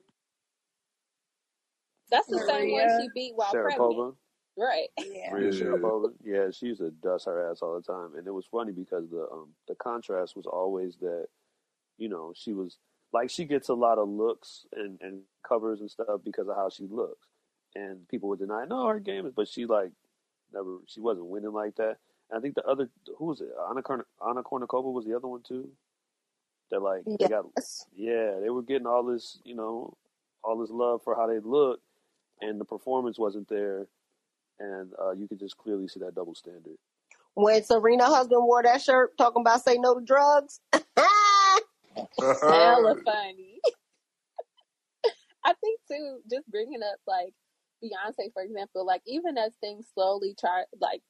That's the same one she beat while pregnant. Sharapova, Right. Yeah. *laughs* Maria Yeah. Sharapova. Yeah, she used to dust her ass all the time, and it was funny because the um the contrast was always that, you know, she was like she gets a lot of looks and and covers and stuff because of how she looks, and people would deny no her game is, but she like never she wasn't winning like that. And I think the other who was it Anna Korn- Anna Kournikova was the other one too. That like they got yeah they were getting all this you know all this love for how they look, and the performance wasn't there and uh, you can just clearly see that double standard. When Serena husband wore that shirt talking about say no to drugs. *laughs* Hella funny. *laughs* I think too, just bringing up like Beyonce, for example, like even as things slowly try, like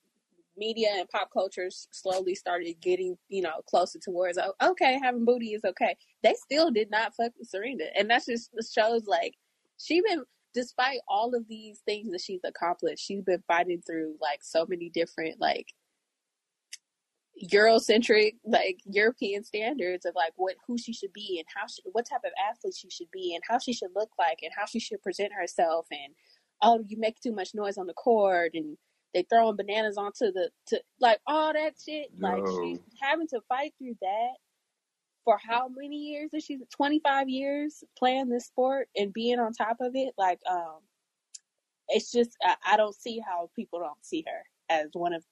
media and pop culture slowly started getting, you know, closer towards, oh, okay, having booty is okay. They still did not fuck with Serena. And that's just shows like she been, despite all of these things that she's accomplished, she's been fighting through like so many different, like, Eurocentric, like European standards of like what who she should be and how she, what type of athlete she should be and how she should look like and how she should present herself and oh you make too much noise on the court and they throwing bananas onto the to like all that shit. Like she's having to fight through that for how many years is she 25 years playing this sport and being on top of it? Like um it's just I, I don't see how people don't see her as one of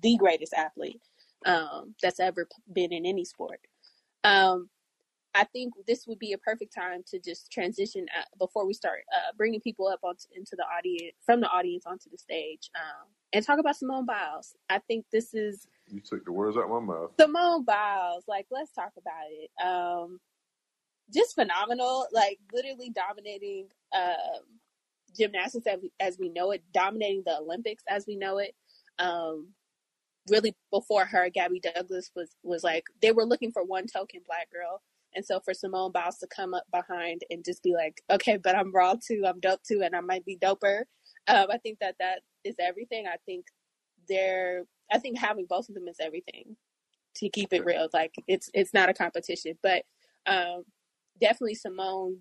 the greatest athlete um, that's ever been in any sport. Um, I think this would be a perfect time to just transition uh, before we start uh, bringing people up onto, into the audience from the audience onto the stage um, and talk about Simone Biles. I think this is you took the words out of my mouth. Simone Biles. Like, let's talk about it. Um, just phenomenal. Like, literally dominating um, gymnastics as we, as we know it, dominating the Olympics as we know it. Um, really before her, Gabby Douglas was was like they were looking for one token black girl. And so for Simone Biles to come up behind and just be like, okay, but I'm raw too, I'm dope too, and I might be doper. Um, I think that that is everything. I think they're, I think having both of them is everything to keep it real. Like it's it's not a competition, but um, definitely Simone,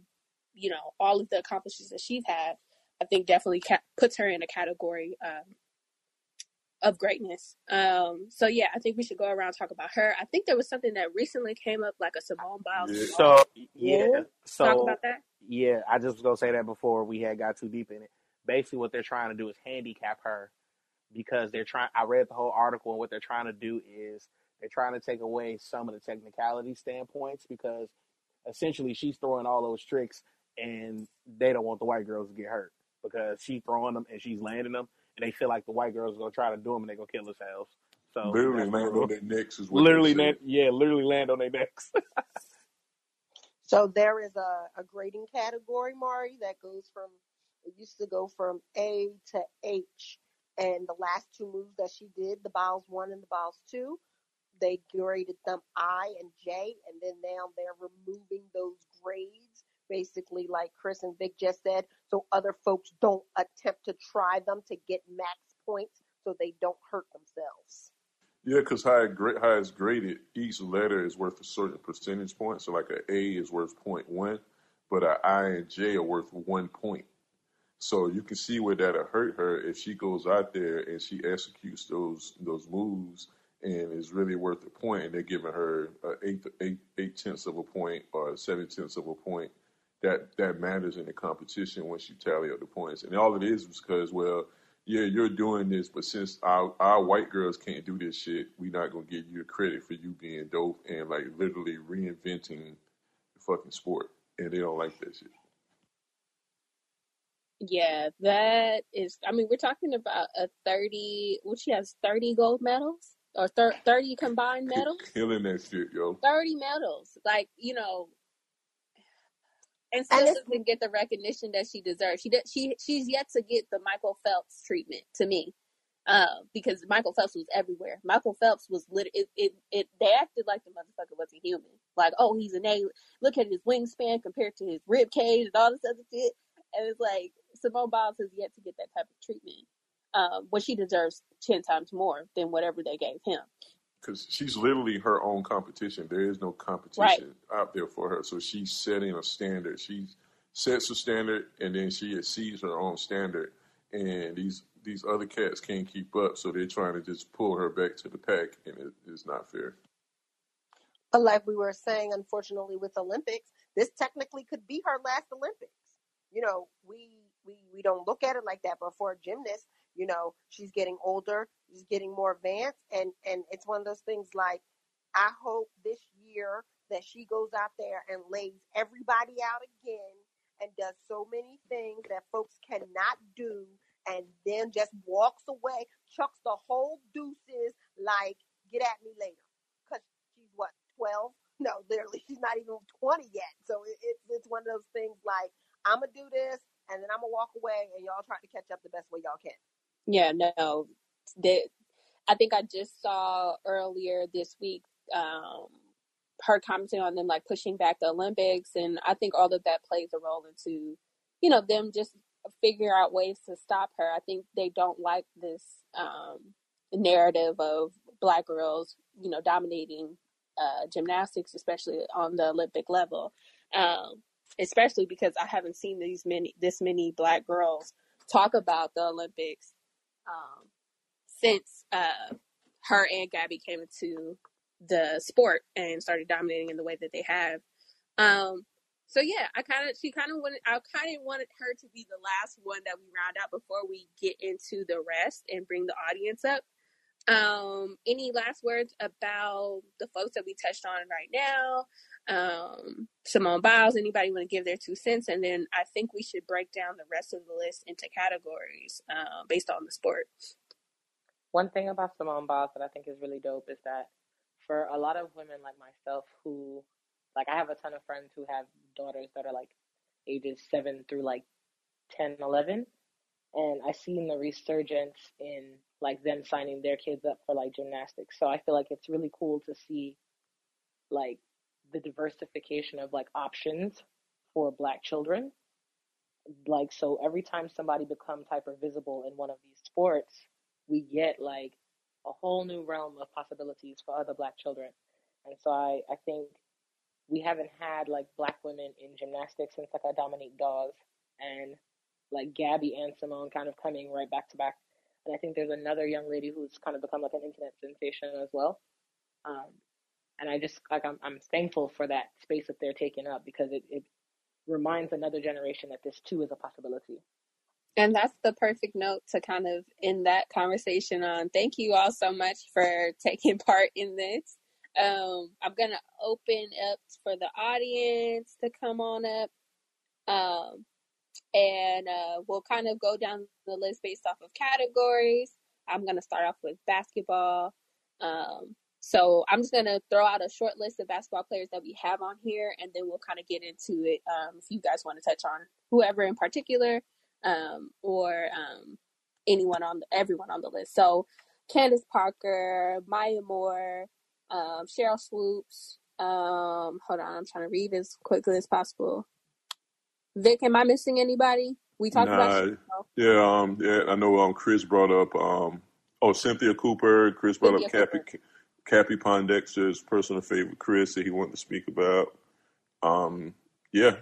you know, all of the accomplishments that she's had, I think definitely ca- puts her in a category um, of greatness. Um, so yeah, I think we should go around and talk about her. I think there was something that recently came up, like a Simone Biles. So yeah, so talk about that. Yeah, I just was gonna say that before we had got too deep in it. Basically, what they're trying to do is handicap her because they're trying. I read the whole article, and what they're trying to do is they're trying to take away some of the technicality standpoints because essentially she's throwing all those tricks, and they don't want the white girls to get hurt because she's throwing them and she's landing them and they feel like the white girls are gonna try to do them and they're gonna kill themselves. So literally land on their necks is what literally land, yeah, literally land on their necks. *laughs* so there is a, a grading category, Mari, that goes from it used to go from A to H, and the last two moves that she did, the Biles one and the Biles two, they graded them I and J, and then now they're removing those grades basically like Chris and Vic just said, so other folks don't attempt to try them to get max points so they don't hurt themselves. Yeah, because how, how graded, each letter is worth a certain percentage point. So like an A is worth 0.1, but an I and J are worth one point. So you can see where that'll hurt her if she goes out there and she executes those those moves and is really worth a point, and they're giving her eight, eight, eight tenths of a point or seven tenths of a point that that matters in the competition once you tally up the points. And all it is is because, well, yeah, you're doing this, but since our our white girls can't do this shit, we're not gonna give you the credit for you being dope and like literally reinventing the fucking sport. And they don't like that shit. Yeah, that is. I mean, we're talking about a thirty. What she has thirty gold medals or thir- thirty combined medals. Killing that shit, yo. Thirty medals, like you know, and still and doesn't get the recognition that she deserves. She did, she she's yet to get the Michael Phelps treatment to me, uh, because Michael Phelps was everywhere. Michael Phelps was lit. It, it it they acted like the motherfucker wasn't human. Like oh he's an A. Look at his wingspan compared to his rib cage and all this other shit. And it's like Simone Biles has yet to get that type of treatment. Um, what she deserves ten times more than whatever they gave him because she's literally her own competition. There is no competition right. out there for her. So she's setting a standard. She sets a standard and then she exceeds her own standard. And these these other cats can't keep up, so they're trying to just pull her back to the pack, and it is not fair. But like we were saying, unfortunately, with Olympics, this technically could be her last Olympics. You know, we we we don't look at it like that, but for a gymnast, you know she's getting older she's getting more advanced and and it's one of those things like i hope this year that she goes out there and lays everybody out again and does so many things that folks cannot do and then just walks away, chucks the whole deuces like, get at me later. Because she's what, 12? No, literally, she's not even 20 yet. So it, it's, it's one of those things like, I'm going to do this, and then I'm to walk away, and y'all try to catch up the best way y'all can. Yeah, no. They, I think I just saw earlier this week um, her commenting on them like pushing back the Olympics, and I think all of that plays a role into, you know, them just figure out ways to stop her. I think they don't like this um, narrative of black girls, you know, dominating uh, gymnastics, especially on the Olympic level. Um, especially because I haven't seen these many this many black girls talk about the Olympics um, since uh, her and Gabby came into the sport and started dominating in the way that they have. Um, so yeah, I kind of she kind of wanted I kind of wanted her to be the last one that we round out before we get into the rest and bring the audience up. Um, any last words about the folks that we touched on right now? Um, Simone Biles, anybody want to give their two cents? And then I think we should break down the rest of the list into categories uh, based on the sport. One thing about Simone Biles that I think is really dope is that for a lot of women like myself who, like, I have a ton of friends who have daughters that are like ages seven through like 10, 11. And I've seen the resurgence in like them signing their kids up for like gymnastics. So I feel like it's really cool to see like the diversification of like options for black children. Like, so every time somebody becomes hyper visible in one of these sports, we get like a whole new realm of possibilities for other black children. And so I, I think we haven't had like black women in gymnastics since like I Dominique Dawes and like Gabby and Simone kind of coming right back to back. And I think there's another young lady who's kind of become like an internet sensation as well. Um, and I just like I'm I'm thankful for that space that they're taking up because it, it reminds another generation that this too is a possibility. And that's the perfect note to kind of end that conversation on. Thank you all so much for *laughs* taking part in this. Um, I'm gonna open up for the audience to come on up, um, and uh, we'll kind of go down the list based off of categories. I'm gonna start off with basketball. Um, so I'm just gonna throw out a short list of basketball players that we have on here, and then we'll kind of get into it. Um, if you guys want to touch on whoever in particular, um, or um, anyone on the, everyone on the list. So Candace Parker, Maya Moore, um, Sheryl Swoopes. Um, hold on, I'm trying to read as quickly as possible. Vic, am I missing anybody? We talked Nah, about Sheryl. yeah, um, yeah, I know. Um, Chris brought up um, oh Cynthia Cooper. Chris brought Cynthia up Cappie. Cappie Pondexter's personal favorite. Chris that he wanted to speak about. Um, yeah,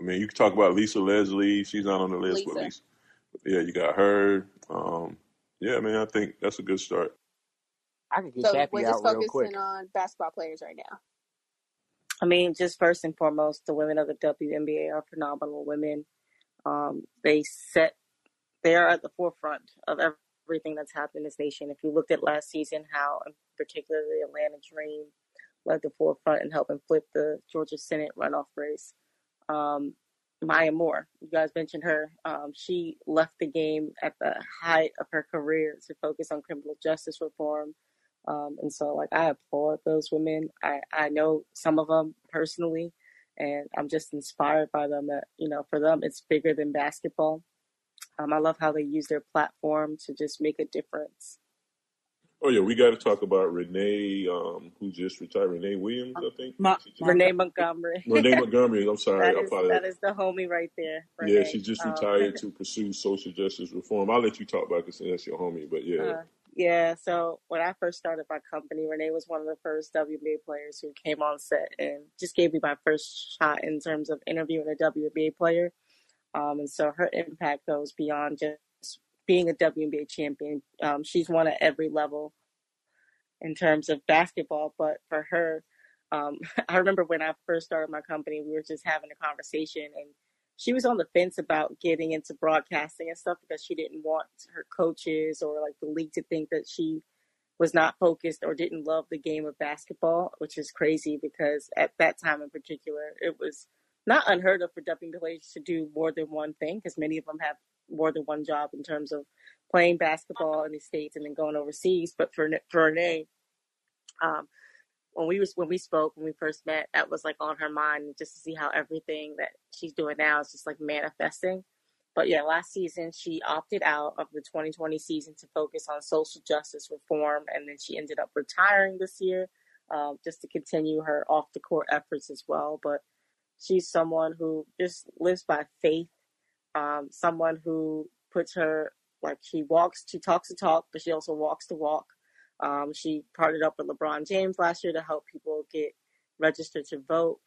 I mean, you can talk about Lisa Leslie. She's not on the list, but Lisa. Lisa, yeah, you got her. Um, yeah, man, I think that's a good start. I could get So Cappie we're just out real quick. focusing on basketball players right now. I mean, just first and foremost, the women of the WNBA are phenomenal women. Um, they set, they are at the forefront of everything that's happened in this nation. If you looked at last season, how in particular the Atlanta Dream led the forefront in helping flip the Georgia Senate runoff race. Um, Maya Moore, you guys mentioned her. Um, she left the game at the height of her career to focus on criminal justice reform. Um, and so, like, I applaud those women. I, I know some of them personally, and I'm just inspired by them that, you know, for them, it's bigger than basketball. Um, I love how they use their platform to just make a difference. Oh yeah, we got to talk about Renee, um, who just retired. Renee Williams, I think. Ma- Renee Montgomery. *laughs* Renee Montgomery. I'm sorry, that I is that is the homie right there. Yeah, she just Um, retired *laughs* to pursue social justice reform. I'll let you talk about it since that's your homie. But yeah, Uh, yeah, so when I first started my company, Renee was one of the first WNBA players who came on set and just gave me my first shot in terms of interviewing a WNBA player. Um, and so her impact goes beyond just being a WNBA champion. Um, she's won at every level in terms of basketball, but for her, um, *laughs* I remember when I first started my company, we were just having a conversation and she was on the fence about getting into broadcasting and stuff because she didn't want her coaches or like the league to think that she was not focused or didn't love the game of basketball, which is crazy because at that time in particular, it was not unheard of for WNBA players to do more than one thing because many of them have more than one job in terms of playing basketball in the states and then going overseas. But for for Renee, um, when we was when we spoke when we first met, that was like on her mind, just to see how everything that she's doing now is just like manifesting. But yeah, last season she opted out of the 2020 season to focus on social justice reform, and then she ended up retiring this year um, just to continue her off the court efforts as well. But she's someone who just lives by faith, um, someone who puts her like she walks, she talks the talk, but she also walks the walk. Um, she partnered up with LeBron James last year to help people get registered to vote,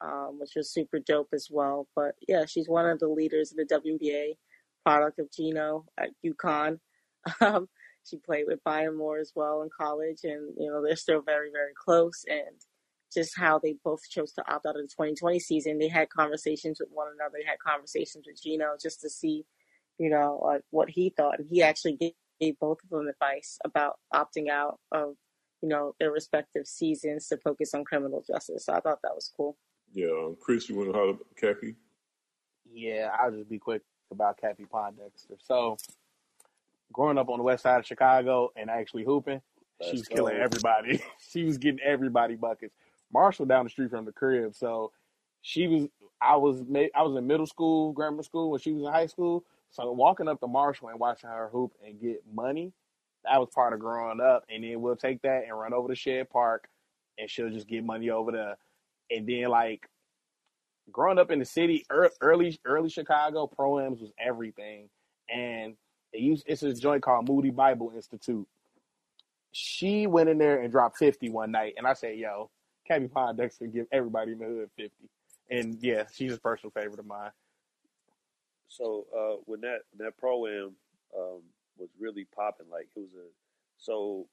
um, which was super dope as well. But yeah, she's one of the leaders of the WNBA, product of Geno at UConn. *laughs* Um, she played with Maya Moore as well in college, and you know they're still very, very close. And just how they both chose to opt out of the 2020 season, they had conversations with one another. They had conversations with Geno just to see, you know, like what he thought, and he actually gave gave both of them advice about opting out of, you know, their respective seasons to focus on criminal justice. So I thought that was cool. Yeah, um, Chris, you want to holler at Cappie? Yeah, I'll just be quick about Cappie Pondexter. So, growing up on the west side of Chicago and actually hooping, Let's she was go. killing everybody. *laughs* she was getting everybody buckets. Marshall down the street from the crib, so she was. I was I was in middle school, grammar school when she was in high school. So walking up to Marshall and watching her hoop and get money, that was part of growing up. And then we'll take that and run over to Shedd Park, and she'll just get money over there. And then like growing up in the city, early early Chicago, proams was everything. And it used it's a joint called Moody Bible Institute. She went in there and dropped fifty one night, and I said, "Yo, Cappie Pondexter give everybody in the hood 50. And yeah, she's a personal favorite of mine. So uh, when that that pro am um, was really popping, like it was a so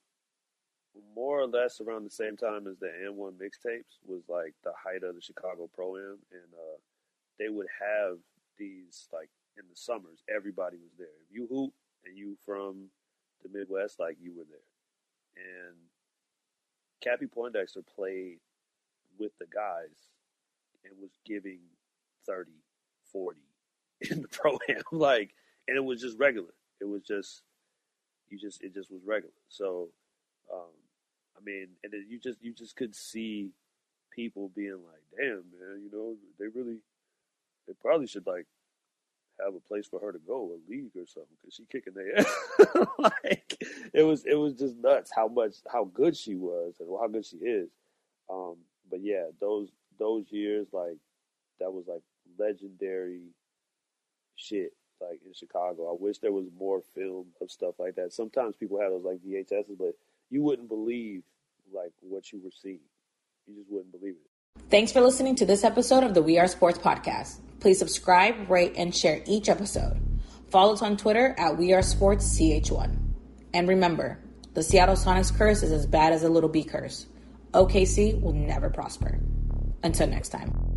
more or less around the same time as the AND1 mixtapes was like the height of the Chicago pro am, and uh, they would have these like in the summers. Everybody was there. If you hoop and you from the Midwest, like you were there. And Cappie Pondexter played with the guys and was giving 30, 40 in the *laughs* pro am. Like, and it was just regular. It was just, you just, it just was regular. So, um, I mean, and you just, you just could see people being like, damn, man, you know, they really, they probably should like have a place for her to go, a league or something, because she kicking their *laughs* ass. like it was, it was just nuts how much, how good she was and how good she is. Um, but yeah, those those years, like that was like legendary shit. Like in Chicago, I wish there was more film of stuff like that. Sometimes people have those like VHSs, but you wouldn't believe like what you were seeing. You just wouldn't believe it. Thanks for listening to this episode of the We Are Sports podcast. Please subscribe, rate, and share each episode. Follow us on Twitter at We Are Sports CH1. And remember, the Seattle Sonics curse is as bad as a little B curse. OKC will never prosper. Until next time.